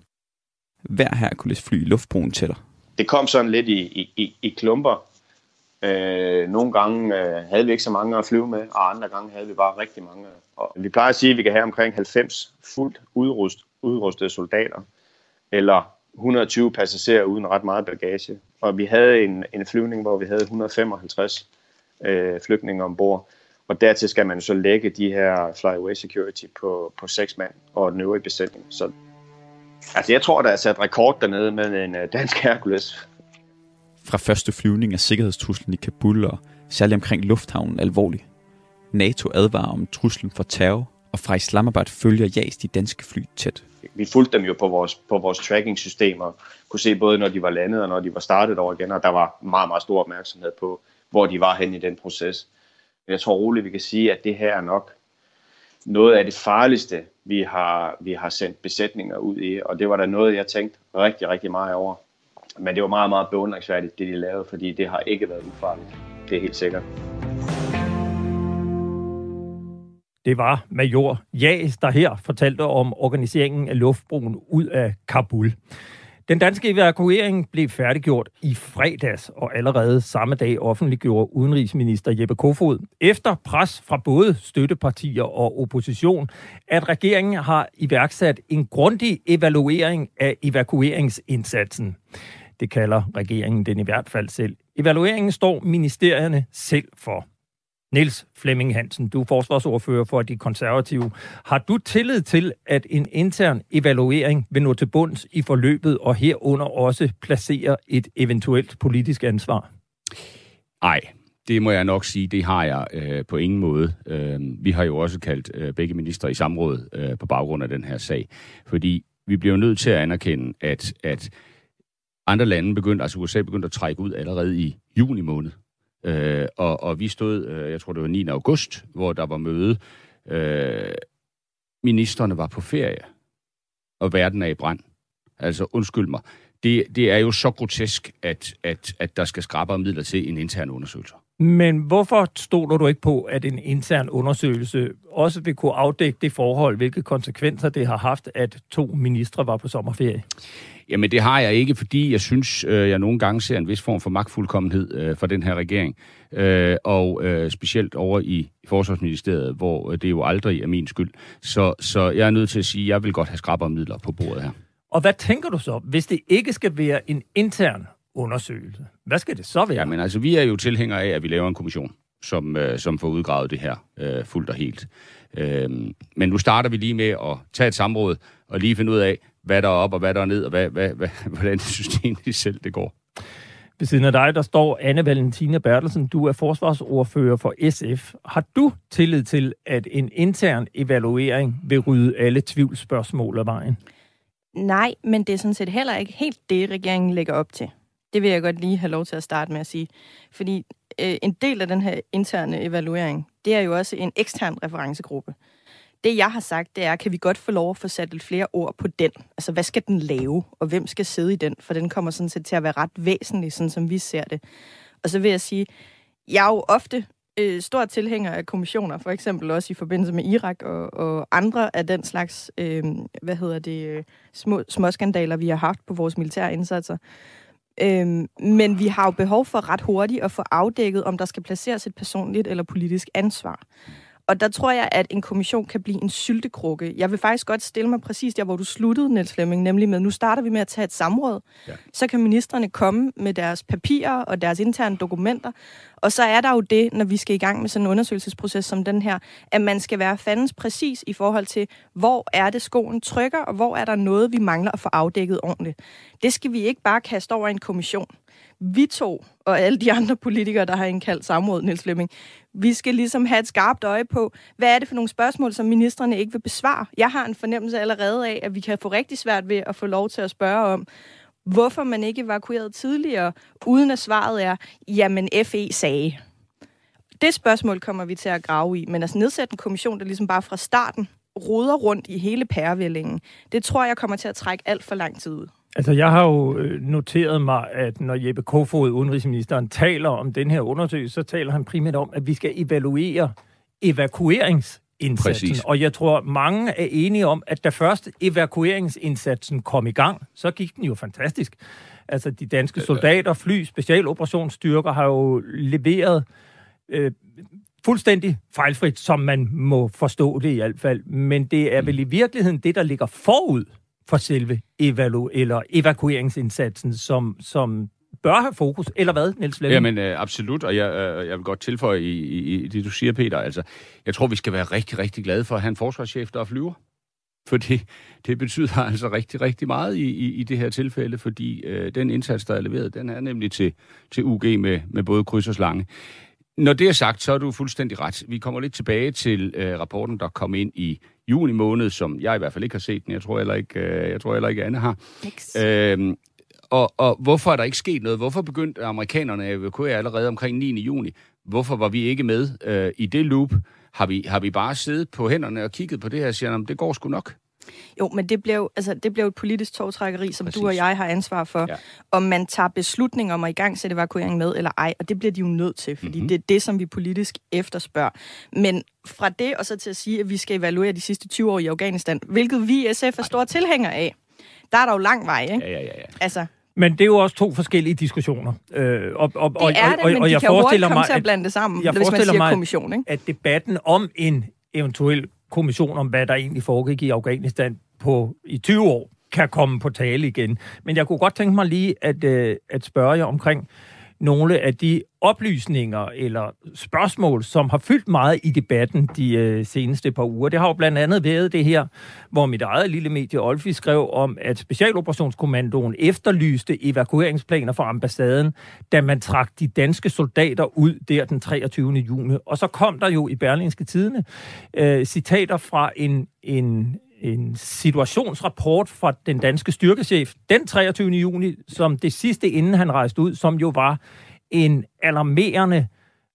Hver Hercules fly i luftbroen tæller. Det kom sådan lidt i, i, i klumper. Øh, nogle gange øh, havde vi ikke så mange at flyve med, og andre gange havde vi bare rigtig mange. Og vi plejer at sige, at vi kan have omkring 90 fuldt udrust, udrustede soldater, eller 120 passagerer uden ret meget bagage. Og vi havde en, en flyvning, hvor vi havde 155 øh, flygtninge ombord. Og dertil skal man så lægge de her flyaway security på, på seks mand og den øvrige besætning. Så altså, jeg tror, der er sat rekord dernede med en øh, dansk Hercules. Fra første flyvning er sikkerhedstruslen i Kabul og særligt omkring lufthavnen alvorlig. NATO advarer om truslen for terror, og fra Islamabad følger JAS de danske fly tæt. Vi fulgte dem jo på vores, på vores tracking-systemer, kunne se både når de var landet og når de var startet over igen, og der var meget, meget stor opmærksomhed på, hvor de var hen i den proces. Jeg tror roligt, vi kan sige, at det her er nok noget af det farligste, vi har, vi har sendt besætninger ud i. Og det var da noget, jeg tænkte rigtig, rigtig meget over. Men det var meget, meget beundringsværdigt, det de lavede, fordi det har ikke været ufarligt. Det er helt sikkert. Det var major Jas, der her fortalte om organiseringen af luftbroen ud af Kabul. Den danske evakuering blev færdiggjort i fredags, og allerede samme dag offentliggjorde udenrigsminister Jeppe Kofod, efter pres fra både støttepartier og opposition, at regeringen har iværksat en grundig evaluering af evakueringsindsatsen. Det kalder regeringen den i hvert fald selv. Evalueringen står ministerierne selv for. Niels Flemming Hansen, du er forsvarsordfører for de konservative. Har du tillid til, at en intern evaluering vil nå til bunds i forløbet og herunder også placere et eventuelt politisk ansvar? Nej, det må jeg nok sige, det har jeg øh, på ingen måde. Øh, vi har jo også kaldt øh, begge ministre i samråd øh, på baggrund af den her sag, fordi vi bliver nødt til at anerkende, at, at andre lande begyndte, altså USA begyndte at trække ud allerede i juni måned. Øh, og, og vi stod, øh, jeg tror det var 9. august, hvor der var møde. Øh, ministerne var på ferie, og verden er i brand. Altså, undskyld mig. Det, det er jo så grotesk, at, at, at der skal skrabe midler til en intern undersøgelse. Men hvorfor stoler du ikke på, at en intern undersøgelse også vil kunne afdække det forhold, hvilke konsekvenser det har haft, at to ministre var på sommerferie? Jamen det har jeg ikke, fordi jeg synes, øh, jeg nogle gange ser en vis form for magtfuldkommenhed øh, for den her regering. Øh, og øh, specielt over i Forsvarsministeriet, hvor det jo aldrig er min skyld. Så, så jeg er nødt til at sige, at jeg vil godt have skrabere midler på bordet her. Og hvad tænker du så, hvis det ikke skal være en intern undersøgelse? Hvad skal det så være? Jamen altså, vi er jo tilhængere af, at vi laver en kommission, som, øh, som får udgravet det her øh, fuldt og helt. Øh, men nu starter vi lige med at tage et samråd og lige finde ud af, hvad der er op og hvad der er ned, og hvad, hvad, hvad, hvordan det system i selv det går. Ved siden af dig, der står Anne Valentina Bertelsen. Du er forsvarsordfører for SF. Har du tillid til, at en intern evaluering vil rydde alle tvivlsspørgsmål af vejen? Nej, men det er sådan set heller ikke helt det, regeringen lægger op til. Det vil jeg godt lige have lov til at starte med at sige. Fordi øh, en del af den her interne evaluering, det er jo også en ekstern referencegruppe. Det, jeg har sagt, det er, kan vi godt få lov at få sat lidt flere ord på den? Altså, hvad skal den lave, og hvem skal sidde i den? For den kommer sådan set til at være ret væsentlig, sådan som vi ser det. Og så vil jeg sige, jeg er jo ofte øh, stor tilhænger af kommissioner, for eksempel også i forbindelse med Irak og, og andre af den slags, øh, hvad hedder det, øh, små, små skandaler, vi har haft på vores militære indsatser. Øhm, men vi har jo behov for ret hurtigt at få afdækket, om der skal placeres et personligt eller politisk ansvar. Og der tror jeg, at en kommission kan blive en syltekrukke. Jeg vil faktisk godt stille mig præcis der, hvor du sluttede, Niels Flemming, nemlig med, nu starter vi med at tage et samråd. Ja. Så kan ministerne komme med deres papirer og deres interne dokumenter. Og så er der jo det, når vi skal i gang med sådan en undersøgelsesproces som den her, at man skal være fandens præcis i forhold til, hvor er det skoen trykker, og hvor er der noget, vi mangler at få afdækket ordentligt. Det skal vi ikke bare kaste over en kommission vi to og alle de andre politikere, der har indkaldt samråd, Niels Flemming, vi skal ligesom have et skarpt øje på, hvad er det for nogle spørgsmål, som ministerne ikke vil besvare. Jeg har en fornemmelse allerede af, at vi kan få rigtig svært ved at få lov til at spørge om, hvorfor man ikke evakuerede tidligere, uden at svaret er, jamen FE sagde. Det spørgsmål kommer vi til at grave i, men altså nedsætte en kommission, der ligesom bare fra starten roder rundt i hele pærevællingen, det tror jeg kommer til at trække alt for lang tid ud. Altså, jeg har jo øh, noteret mig, at når Jeppe Kofod, udenrigsministeren, taler om den her undersøgelse, så taler han primært om, at vi skal evaluere evakueringsindsatsen. Præcis. Og jeg tror, mange er enige om, at da først evakueringsindsatsen kom i gang, så gik den jo fantastisk. Altså, de danske soldater, fly, specialoperationsstyrker har jo leveret øh, fuldstændig fejlfrit, som man må forstå det i hvert fald. Men det er vel i virkeligheden det, der ligger forud for selve evalu eller evakueringsindsatsen, som, som bør have fokus, eller hvad, Niels Flemming? Jamen, øh, absolut, og jeg, øh, jeg vil godt tilføje i, i, i det, du siger, Peter. Altså, jeg tror, vi skal være rigtig, rigtig glade for at have en forsvarschef, der flyver. Fordi det betyder altså rigtig, rigtig meget i, i, i det her tilfælde, fordi øh, den indsats, der er leveret, den er nemlig til, til UG med, med både kryds og slange. Når det er sagt, så er du fuldstændig ret. Vi kommer lidt tilbage til øh, rapporten, der kom ind i juni måned, som jeg i hvert fald ikke har set den. Jeg tror heller ikke, øh, jeg tror heller ikke Anne har. Øhm, og, og hvorfor er der ikke sket noget? Hvorfor begyndte amerikanerne at evakuere allerede omkring 9. juni? Hvorfor var vi ikke med øh, i det loop? Har vi, har vi bare siddet på hænderne og kigget på det her og siger, at det går sgu nok? Jo, men det blev, altså, det blev et politisk togtrækkeri, som Præcis. du og jeg har ansvar for, Ja. om man tager beslutninger om at igangsætte evakuering med eller ej, og det bliver de jo nødt til, fordi Mhm. mm-hmm. det er det, som vi politisk efterspørger. Men fra det og så til at sige, at vi skal evaluere de sidste 20 år i Afghanistan, hvilket vi i SF er store tilhængere af, der er der jo lang vej, ikke? Ja, ja, ja. ja. Altså, Men det er jo også to forskellige diskussioner. Øh, og, og, det er det, men de kan jo hurtigt komme til at blande det sammen, jeg hvis man forestiller siger mig, kommission, ikke? at debatten om en eventuel kommission om, hvad der egentlig foregik i Afghanistan på i 20 år, kan komme på tale igen. Men jeg kunne godt tænke mig lige at, øh, at spørge jer omkring nogle af de oplysninger eller spørgsmål, som har fyldt meget i debatten de øh, seneste par uger. Det har jo blandt andet været det her, hvor mit eget lille medie Olfi skrev om, at Specialoperationskommandoen efterlyste evakueringsplaner for ambassaden, da man trak de danske soldater ud der den 23. juni. Og så kom der jo i Berlingske Tidene øh, citater fra en, en en situationsrapport fra den danske styrkechef den 23. juni, som det sidste inden han rejste ud, som jo var en alarmerende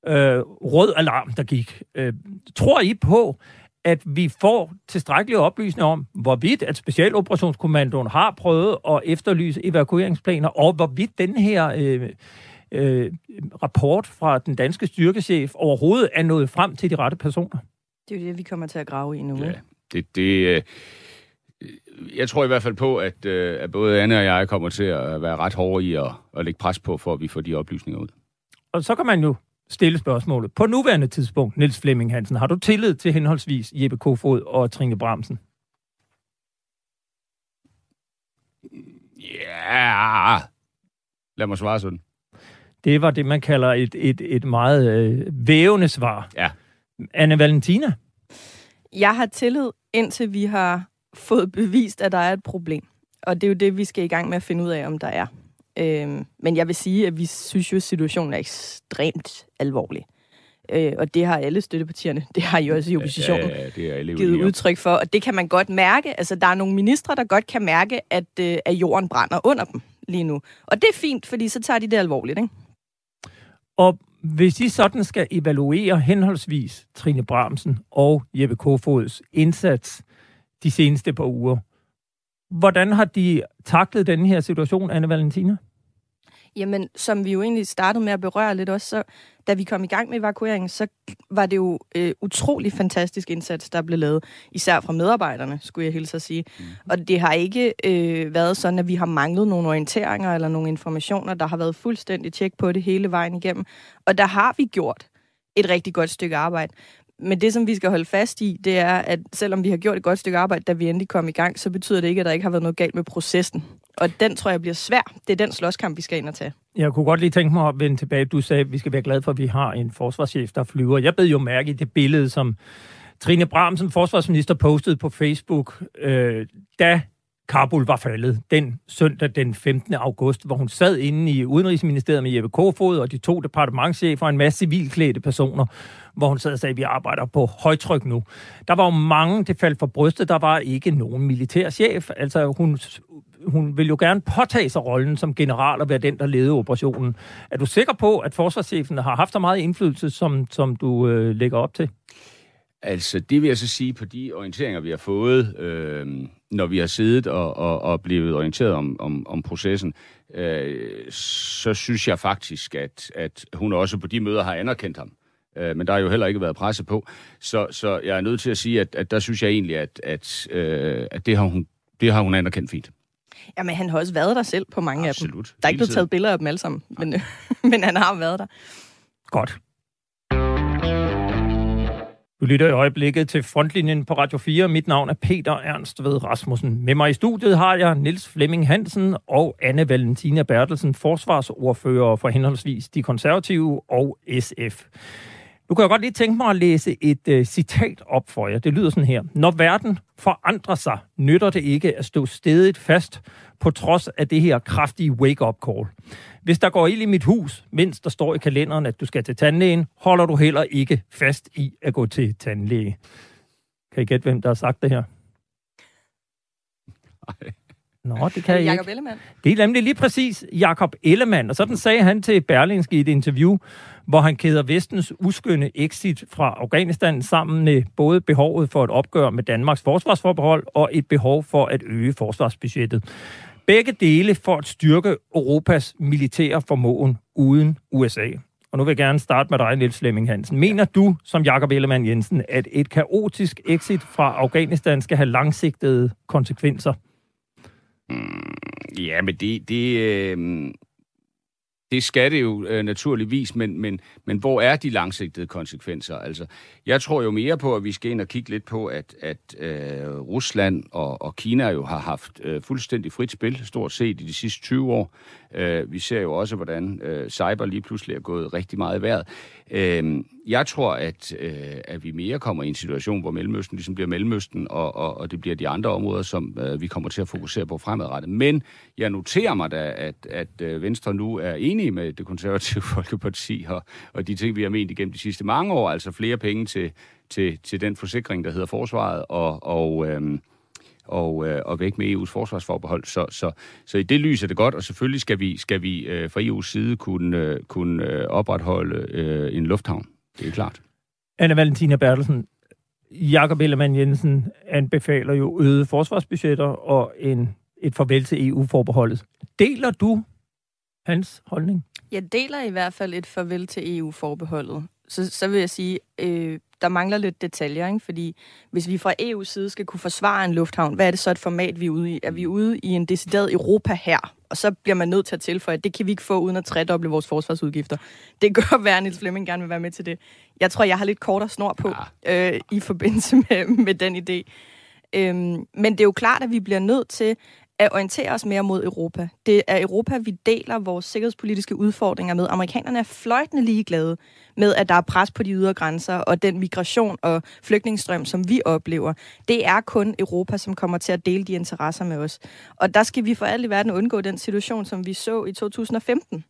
øh, rød alarm, der gik. Øh, tror I på, at vi får tilstrækkelige oplysninger om, hvorvidt at Specialoperationskommandoen har prøvet at efterlyse evakueringsplaner, og hvorvidt den her øh, øh, rapport fra den danske styrkechef overhovedet er nået frem til de rette personer? Det er jo det, vi kommer til at grave i nu. Ja? Det, det, øh, jeg tror i hvert fald på, at, øh, at både Anne og jeg kommer til at være ret hårde i at, at lægge pres på, for at vi får de oplysninger ud. Og så kan man jo stille spørgsmålet. På nuværende tidspunkt, Niels Flemming Hansen, har du tillid til henholdsvis Jeppe Kofod og Trine Bramsen? Ja, lad mig svare sådan. Det var det, man kalder et, et, et meget øh, vævende svar. Ja. Anne Valentina? Jeg har tillid, indtil vi har fået bevist, at der er et problem. Og det er jo det, vi skal i gang med at finde ud af, om der er. Øhm, men jeg vil sige, at vi synes jo, at situationen er ekstremt alvorlig. Øh, og det har alle støttepartierne, det har I også i oppositionen, Ja, ja, det er alle givet udtryk for. Og det kan man godt mærke. Altså, der er nogle ministre, der godt kan mærke, at, øh, at jorden brænder under dem lige nu. Og det er fint, fordi så tager de det alvorligt, ikke? Og hvis I sådan skal evaluere henholdsvis Trine Bramsen og Jeppe Kofods indsats de seneste par uger, hvordan har de taklet den her situation, Anne Valentina? Jamen, som vi jo egentlig startede med at berøre lidt også, så da vi kom i gang med evakueringen, så var det jo øh, utrolig fantastisk indsats, der blev lavet, især fra medarbejderne, skulle jeg hilse at sige. Mm. Og det har ikke øh, været sådan, at vi har manglet nogle orienteringer eller nogle informationer. Der har været fuldstændig tjek på det hele vejen igennem. Og der har vi gjort et rigtig godt stykke arbejde. Men det, som vi skal holde fast i, det er, at selvom vi har gjort et godt stykke arbejde, da vi endelig kom i gang, så betyder det ikke, at der ikke har været noget galt med processen. Og den tror jeg bliver svær. Det er den slåskamp, vi skal ind og tage. Jeg kunne godt lige tænke mig at vende tilbage. Du sagde, at vi skal være glade for, at vi har en forsvarschef, der flyver. Jeg bed jo mærke i det billede, som Trine Bramsen, forsvarsminister, postede på Facebook, øh, da Kabul var faldet den søndag den 15. august, hvor hun sad inde i Udenrigsministeriet med Jeppe Kofod og de to departementchefer og en masse civilklædte personer, hvor hun sad og sagde, at vi arbejder på højtryk nu. Der var jo mange, det faldt for brystet, der var ikke nogen militærchef. Altså hun, hun vil jo gerne påtage sig rollen som general og være den, der ledede operationen. Er du sikker på, at forsvarschefen har haft så meget indflydelse, som, som du øh, lægger op til? Altså, det vil jeg så sige på de orienteringer, vi har fået, øh, når vi har siddet og, og, og blevet orienteret om, om, om processen, øh, så synes jeg faktisk, at, at hun også på de møder har anerkendt ham. Øh, men der har jo heller ikke været presse på. Så, så jeg er nødt til at sige, at, at der synes jeg egentlig, at, at, øh, at det, har hun, det har hun anerkendt fint. Jamen, han har også været der selv på mange Absolut. af dem. Der er ikke blevet taget billeder af dem alle sammen, men, men han har været der. Godt. Du lytter i øjeblikket til Frontlinjen på Radio 4. Mit navn er Peter Ernst ved Rasmussen. Med mig i studiet har jeg Niels Flemming Hansen og Anne Valentina Bertelsen, forsvarsordfører for henholdsvis de konservative og SF. Nu kan jeg godt lige tænke mig at læse et øh, citat op for jer. Det lyder sådan her. Når verden forandrer sig, nytter det ikke at stå stedigt fast på trods af det her kraftige wake-up call. Hvis der går ild i mit hus, mens der står i kalenderen, at du skal til tandlægen, holder du heller ikke fast i at gå til tandlæge. Kan I gætte, hvem der har sagt det her? Nej. Nå, det kan jeg Jakob ikke. Ellemann. Det er nemlig lige præcis Jakob Ellemann, og sådan sagde han til Berlingske i et interview, hvor han kæder vestens uskynde exit fra Afghanistan sammen med både behovet for et opgør med Danmarks forsvarsforbehold og et behov for at øge forsvarsbudgettet. Begge dele for at styrke Europas militære formåen uden USA. Og nu vil jeg gerne starte med dig, Niels Flemming Hansen. Mener du, som Jakob Ellemann Jensen, at et kaotisk exit fra Afghanistan skal have langsigtede konsekvenser? Mm, Ja, men det, det, øh, det skal det jo øh, naturligvis, men, men, men hvor er de langsigtede konsekvenser? Altså, jeg tror jo mere på, at vi skal ind og kigge lidt på, at, at øh, Rusland og, og Kina jo har haft øh, fuldstændig frit spil, stort set i de sidste 20 år. Øh, vi ser jo også, hvordan øh, cyber lige pludselig er gået rigtig meget i vejret. Øh, jeg tror, at, øh, at vi mere kommer i en situation, hvor Mellemøsten ligesom bliver Mellemøsten, og, og, og det bliver de andre områder, som øh, vi kommer til at fokusere på fremadrettet. Men jeg noterer mig da, at, at øh, Venstre nu er enige med det konservative Folkeparti og, og de ting, vi har ment igennem de sidste mange år, altså flere penge til, til, til den forsikring, der hedder Forsvaret, og, og øhm, og, øh, og væk med EU's forsvarsforbehold. Så, så, så i det lys er det godt, og selvfølgelig skal vi, skal vi øh, fra EU's side kunne, øh, kunne øh, opretholde øh, en lufthavn. Det er klart. Anna Valentina Bertelsen, Jakob Ellemann Jensen anbefaler jo øgede forsvarsbudgetter og en, et farvel til EU-forbeholdet. Deler du hans holdning? Jeg deler i hvert fald et farvel til EU-forbeholdet. Så, så vil jeg sige, øh, der mangler lidt detaljer, ikke? fordi hvis vi fra EU's side skal kunne forsvare en lufthavn, hvad er det så et format, vi er ude i? Er vi ude i en decideret Europa her? Og så bliver man nødt til at tilføje, at det kan vi ikke få uden at tredoble vores forsvarsudgifter. Det gør være, at Niels Flemming gerne vil være med til det. Jeg tror, jeg har lidt kortere snor på øh, i forbindelse med, med den idé. Øhm, men det er jo klart, at vi bliver nødt til at orientere os mere mod Europa. Det er Europa, vi deler vores sikkerhedspolitiske udfordringer med. Amerikanerne er fløjtende ligeglade med, at der er pres på de ydre grænser, og den migration og flygtningestrøm, som vi oplever. Det er kun Europa, som kommer til at dele de interesser med os. Og der skal vi for alt i verden undgå den situation, som vi så i 2015.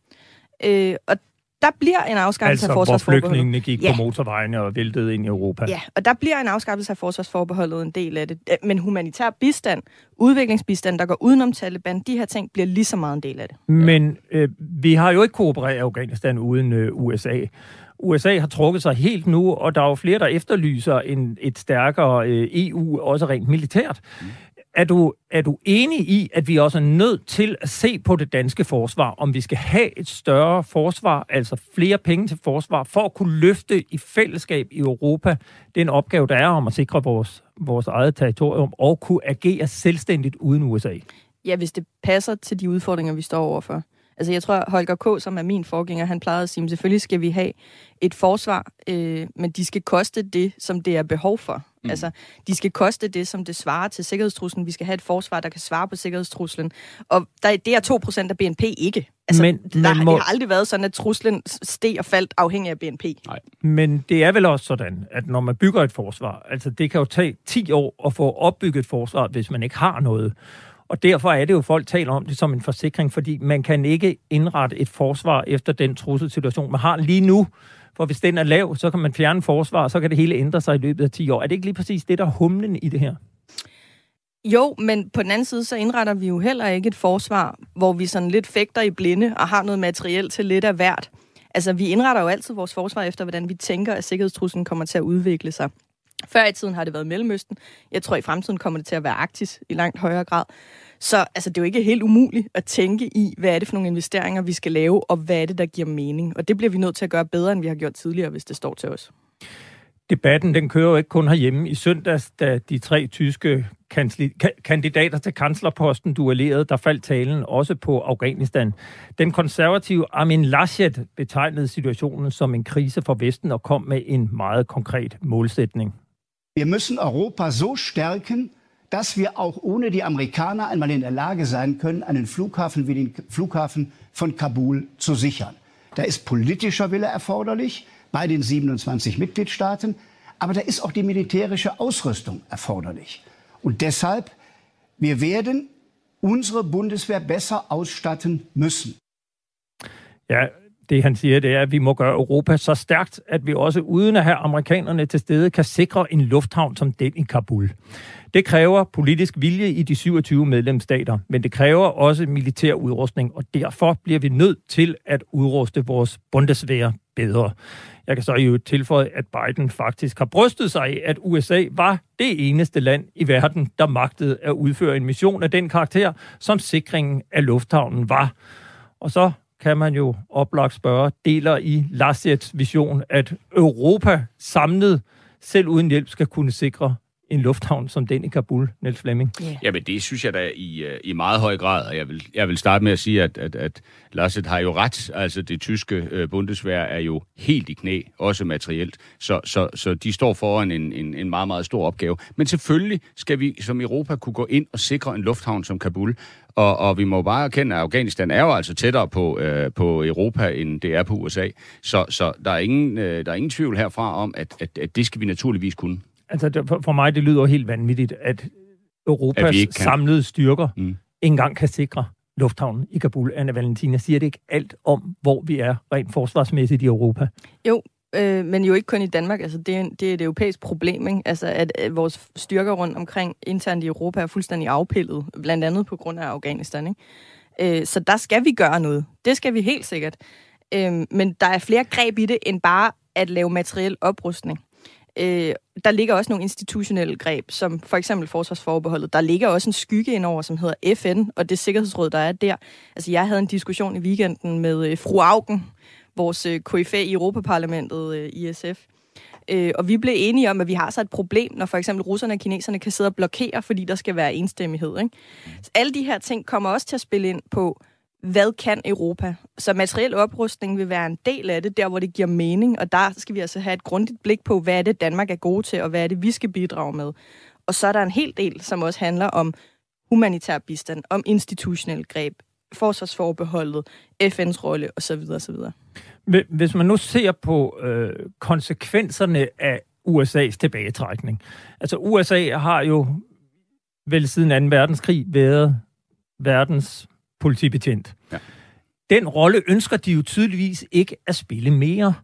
Øh, og der bliver en afskaffelse altså, af hvor forsvarsforbeholdet. flygtningene gik Ja. på motorvejene og væltede ind i Europa. Ja, og der bliver en afskaffelse af forsvarsforbeholdet en del af det. Men humanitær bistand, udviklingsbistand, der går udenom Taliban, de her ting bliver lige så meget en del af det. Men øh, vi har jo ikke koopereret i Afghanistan uden øh, USA. USA har trukket sig helt nu, og der er jo flere, der efterlyser en, et stærkere øh, EU, også rent militært. Er du, er du enig i, at vi også er nødt til at se på det danske forsvar, om vi skal have et større forsvar, altså flere penge til forsvar, for at kunne løfte i fællesskab i Europa den opgave, der er om at sikre vores, vores eget territorium og kunne agere selvstændigt uden USA? Ja, hvis det passer til de udfordringer, vi står overfor. Altså jeg tror, Holger K., som er min forgænger, han plejede at sige, at selvfølgelig skal vi have et forsvar, øh, men de skal koste det, som det er behov for. Mm. Altså, de skal koste det, som det svarer til sikkerhedstruslen. Vi skal have et forsvar, der kan svare på sikkerhedstruslen. Og der, det er 2% af BNP ikke. Altså, Men- der, men må- Det har aldrig været sådan, at truslen steg og faldt afhængig af BNP. Nej. Men det er vel også sådan, at når man bygger et forsvar, altså det kan jo tage 10 år at få opbygget et forsvar, hvis man ikke har noget. Og derfor er det jo, folk taler om det som en forsikring, fordi man kan ikke indrette et forsvar efter den trusselsituation, man har lige nu. For hvis den er lav, så kan man fjerne forsvar, og så kan det hele ændre sig i løbet af 10 år. Er det ikke lige præcis det, der er humlen i det her? Jo, men på den anden side, så indretter vi jo heller ikke et forsvar, hvor vi sådan lidt fægter i blinde og har noget materiel til lidt af hvert. Altså, vi indretter jo altid vores forsvar efter, hvordan vi tænker, at sikkerhedstruslen kommer til at udvikle sig. Før i tiden har det været Mellemøsten. Jeg tror, i fremtiden kommer det til at være Arktis i langt højere grad. Så altså, det er jo ikke helt umuligt at tænke i, hvad er det for nogle investeringer, vi skal lave, og hvad er det, der giver mening. Og det bliver vi nødt til at gøre bedre, end vi har gjort tidligere, hvis det står til os. Debatten den kører jo ikke kun herhjemme. I søndags, da de tre tyske kansli- kandidater til kanslerposten duellerede, der faldt talen også på Afghanistan. Den konservative Armin Laschet betegnede situationen som en krise for Vesten og kom med en meget konkret målsætning. Wir müssen Europa so stärken, dass wir auch ohne die Amerikaner einmal in der Lage sein können, einen Flughafen wie den Flughafen von Kabul zu sichern. Da ist politischer Wille erforderlich bei den 27 Mitgliedstaaten, aber da ist auch die militärische Ausrüstung erforderlich. Und deshalb, wir werden unsere Bundeswehr besser ausstatten müssen. Ja, Det han siger, det er, at vi må gøre Europa så stærkt, at vi også uden at have amerikanerne til stede, kan sikre en lufthavn som den i Kabul. Det kræver politisk vilje i de 27 medlemsstater, men det kræver også militær udrustning, og derfor bliver vi nødt til at udruste vores bundeswehr bedre. Jeg kan så jo tilføje, at Biden faktisk har brystet sig af, at USA var det eneste land i verden, der magtede at udføre en mission af den karakter, som sikringen af lufthavnen var. Og så kan man jo oplagt spørge, deler i Lassets vision, at Europa samlet, selv uden hjælp, skal kunne sikre en lufthavn som den i Kabul, Niels Flemming? Yeah. Jamen, det synes jeg da i, øh, i meget høj grad, og jeg vil, jeg vil starte med at sige, at, at, at Lasset har jo ret. Altså, det tyske øh, bundesvær er jo helt i knæ, også materielt. Så, så, så de står foran en, en, en meget, meget stor opgave. Men selvfølgelig skal vi som Europa kunne gå ind og sikre en lufthavn som Kabul. Og, og vi må bare erkende, at Afghanistan er jo altså tættere på, øh, på Europa, end det er på USA. Så, så der, er ingen, øh, der er ingen tvivl herfra om, at, at, at det skal vi naturligvis kunne. Altså, det, for, for mig, det lyder helt vanvittigt, at Europas at kan... samlede styrker mm. ikke engang kan sikre lufthavnen i Kabul. Anna Valentina, siger det ikke alt om, hvor vi er rent forsvarsmæssigt i Europa? Jo, øh, men jo ikke kun i Danmark. Altså, det, er, det er et europæisk problem, ikke? Altså, at, at vores styrker rundt omkring internt i Europa er fuldstændig afpillet, blandt andet på grund af Afghanistan. Ikke? Øh, så der skal vi gøre noget. Det skal vi helt sikkert. Øh, men der er flere greb i det, end bare at lave materiel oprustning. Øh, der ligger også nogle institutionelle greb, som for eksempel forsvarsforbeholdet. Der ligger også en skygge indover, som hedder FN, og det sikkerhedsråd, der er der. Altså, jeg havde en diskussion i weekenden med øh, fru Augen, vores øh, KFA i Europaparlamentet øh, ISF. Øh, og vi blev enige om, at vi har så et problem, når for eksempel russerne og kineserne kan sidde og blokere, fordi der skal være enstemmighed. Ikke? Så alle de her ting kommer også til at spille ind på, hvad kan Europa? Så materiel oprustning vil være en del af det, der hvor det giver mening, og der skal vi altså have et grundigt blik på, hvad er det Danmark er gode til, og hvad er det, vi skal bidrage med. Og så er der en hel del, som også handler om humanitær bistand, om institutionel greb, forsvarsforbeholdet, FN's rolle osv. osv. Hvis man nu ser på øh, konsekvenserne af USA's tilbagetrækning. Altså USA har jo vel siden 2. verdenskrig været verdens politibetjent. Ja. Den rolle ønsker de jo tydeligvis ikke at spille mere.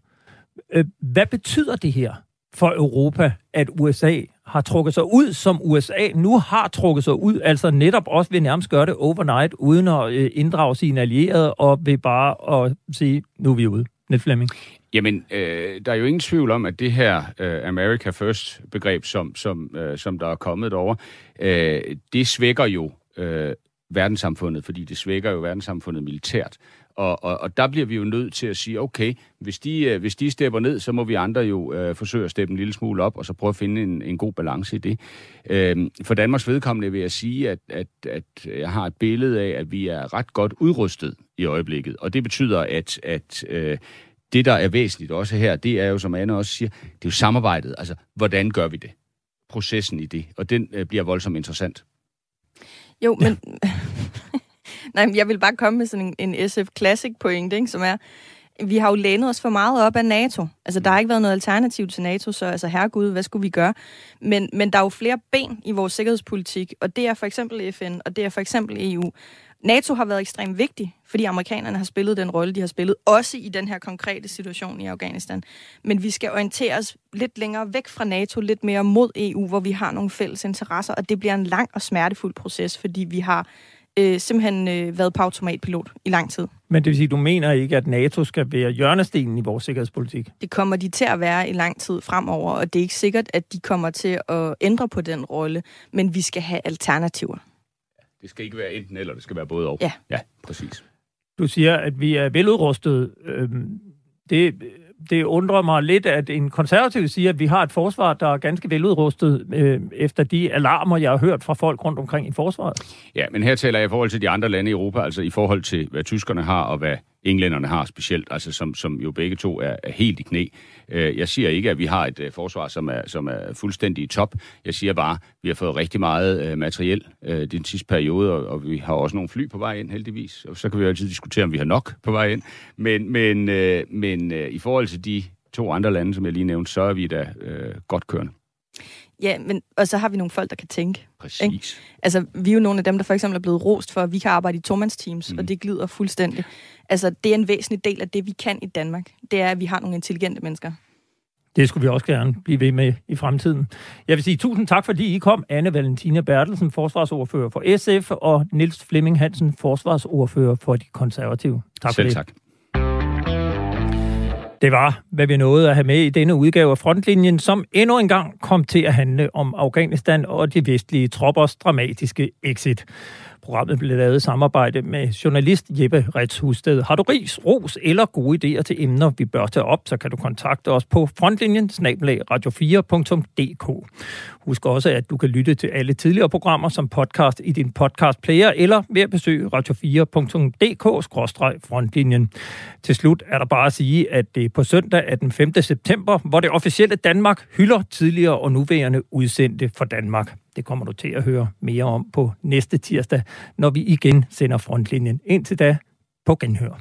Øh, hvad betyder det her for Europa, at USA har trukket sig ud, som USA nu har trukket sig ud, altså netop også ved nærmest gøre det overnight, uden at øh, inddrage sine allierede, og ved bare at sige, nu er vi ude. Net Flemming. Jamen, øh, der er jo ingen tvivl om, at det her øh, America First-begreb, som, som, øh, som der er kommet over, øh, det svækker jo øh, verdenssamfundet, fordi det svækker jo verdenssamfundet militært. Og, og, og der bliver vi jo nødt til at sige, okay, hvis de, øh, hvis de stepper ned, så må vi andre jo øh, forsøge at steppe en lille smule op, og så prøve at finde en, en god balance i det. Øh, for Danmarks vedkommende vil jeg sige, at, at, at jeg har et billede af, at vi er ret godt udrustet i øjeblikket. Og det betyder, at, at øh, det, der er væsentligt også her, det er jo, som Anne også siger, det er jo samarbejdet. Altså, hvordan gør vi det? Processen i det. Og den øh, bliver voldsomt interessant. Jo, men... Nej, jeg vil bare komme med sådan en, en SF Classic point, ikke, som er, vi har jo lænet os for meget op af NATO. Altså, der har ikke været noget alternativ til NATO, så altså, herregud, hvad skulle vi gøre? Men, men der er jo flere ben i vores sikkerhedspolitik, og det er for eksempel FN, og det er for eksempel EU. NATO har været ekstremt vigtig, fordi amerikanerne har spillet den rolle, de har spillet, også i den her konkrete situation i Afghanistan. Men vi skal orientere os lidt længere væk fra NATO, lidt mere mod EU, hvor vi har nogle fælles interesser, og det bliver en lang og smertefuld proces, fordi vi har øh, simpelthen øh, været på automatpilot i lang tid. Men det vil sige, du mener ikke, at NATO skal være hjørnestenen i vores sikkerhedspolitik? Det kommer de til at være i lang tid fremover, og det er ikke sikkert, at de kommer til at ændre på den rolle, men vi skal have alternativer. Det skal ikke være enten eller, det skal være både og. Ja. Ja, præcis. Du siger, at vi er veludrustet. Øhm, det, det undrer mig lidt, at en konservativ siger, at vi har et forsvar, der er ganske veludrustet øh, efter de alarmer, jeg har hørt fra folk rundt omkring i forsvaret. Ja, men her taler jeg i forhold til de andre lande i Europa, altså i forhold til, hvad tyskerne har og hvad englænderne har specielt, altså som, som jo begge to er, er helt i knæ. Øh, jeg siger ikke, at vi har et øh, forsvar, som er, som er fuldstændig i top. Jeg siger bare, at vi har fået rigtig meget øh, materiel den sidste periode, og, og vi har også nogle fly på vej ind, heldigvis. Og så kan vi jo altid diskutere, om vi har nok på vej ind. Men, men, men i forhold til de to andre lande, som jeg lige nævnte, så er vi da øh, godt kørende. Ja, men, og så har vi nogle folk, der kan tænke. Præcis. Ikke? Altså, vi er jo nogle af dem, der for eksempel er blevet rost for, at vi kan arbejde i tomandsteams, mm. og det glider fuldstændig. Altså, det er en væsentlig del af det, vi kan i Danmark. Det er, at vi har nogle intelligente mennesker. Det skulle vi også gerne blive ved med i fremtiden. Jeg vil sige tusind tak, fordi I kom. Anne Valentina Bertelsen, forsvarsordfører for SF, og Nils Flemming Hansen, forsvarsordfører for de konservative. Tak Selv for det. tak. Det var, hvad vi nåede at have med i denne udgave af Frontlinjen, som endnu engang kom til at handle om Afghanistan og de vestlige troppers dramatiske exit. Programmet blev lavet i samarbejde med journalist Jeppe Rets Husted. Har du ris, ros eller gode idéer til emner, vi bør tage op, så kan du kontakte os på frontlinjen radio4.dk. Husk også, at du kan lytte til alle tidligere programmer som podcast i din podcast player eller ved at besøge radio4.dk-frontlinjen. Til slut er der bare at sige, at det er på søndag er den 5. september, hvor det officielle Danmark hylder tidligere og nuværende udsendte for Danmark. Det kommer du til at høre mere om på næste tirsdag, når vi igen sender frontlinjen. Indtil da, på genhør.